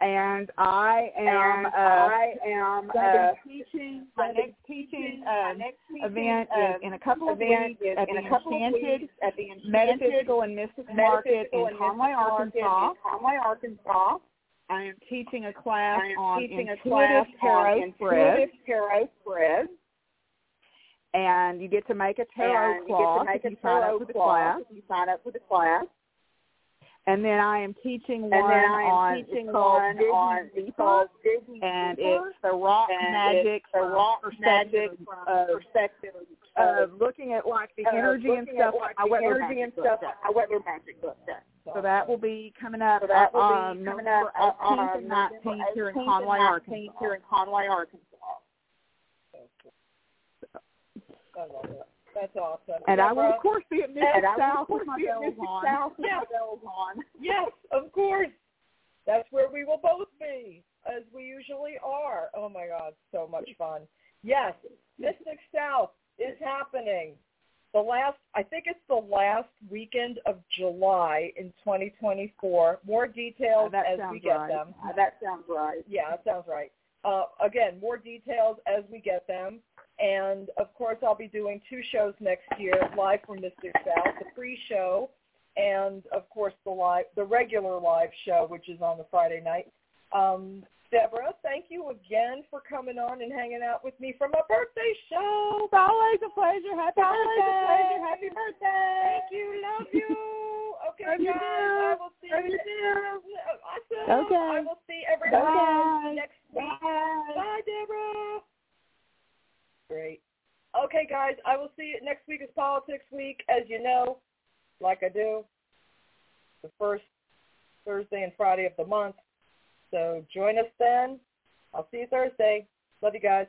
And I am and uh, I am uh, teaching. My next teaching um, next teaching, event um, in a couple of weeks at in the a couple Enchanted weeks at the Enchanted Metaphysical and Mystic Market in Conway, Arkansas. Conway, Arkansas. I am teaching a class I am on teaching a intuitive class tarot spread, tarot spread. and you get to make a tarot and you get to make if a you sign tarot up for the cloth class. if you sign up for the class. And then I am teaching one And then I am on teaching it's called one Digging on Deeper, called Digging and Deeper, it's the rock and magic the rock perspective magic from of, perspective of looking at like the energy and stuff at, like like, my the energy and stuff does. like my weather magic book does. So that will be coming up So that will be on coming November up uh, 18th and 19th here in Conway, 18th and Arkansas. Here in Conway, Arkansas. That's awesome. And Debra. I will, of course, be at Mrs. And South my bells on. South yes. my bells on. (laughs) Yes, of course. That's where we will both be, as we usually are. Oh, my God, so much fun. Yes, Mystic South is happening. The last, I think it's the last weekend of July in 2024. More details as we get right. them. That sounds right. Yeah, that sounds right. Uh, again, more details as we get them. And of course, I'll be doing two shows next year, live from Mystic South, the pre-show, and of course the live, the regular live show, which is on the Friday night. Um, Debra, thank you again for coming on and hanging out with me for my birthday show. It's always a pleasure. Happy Always a birthday. pleasure. Happy birthday. Thank you. Love you. Okay, Love guys. I will see Love you. you Awesome. Okay. I will see everybody Bye. next week. Bye. Bye, Debra. Great. Okay, guys, I will see you next week is Politics Week. As you know, like I do, the first Thursday and Friday of the month. So join us then. I'll see you Thursday. Love you guys.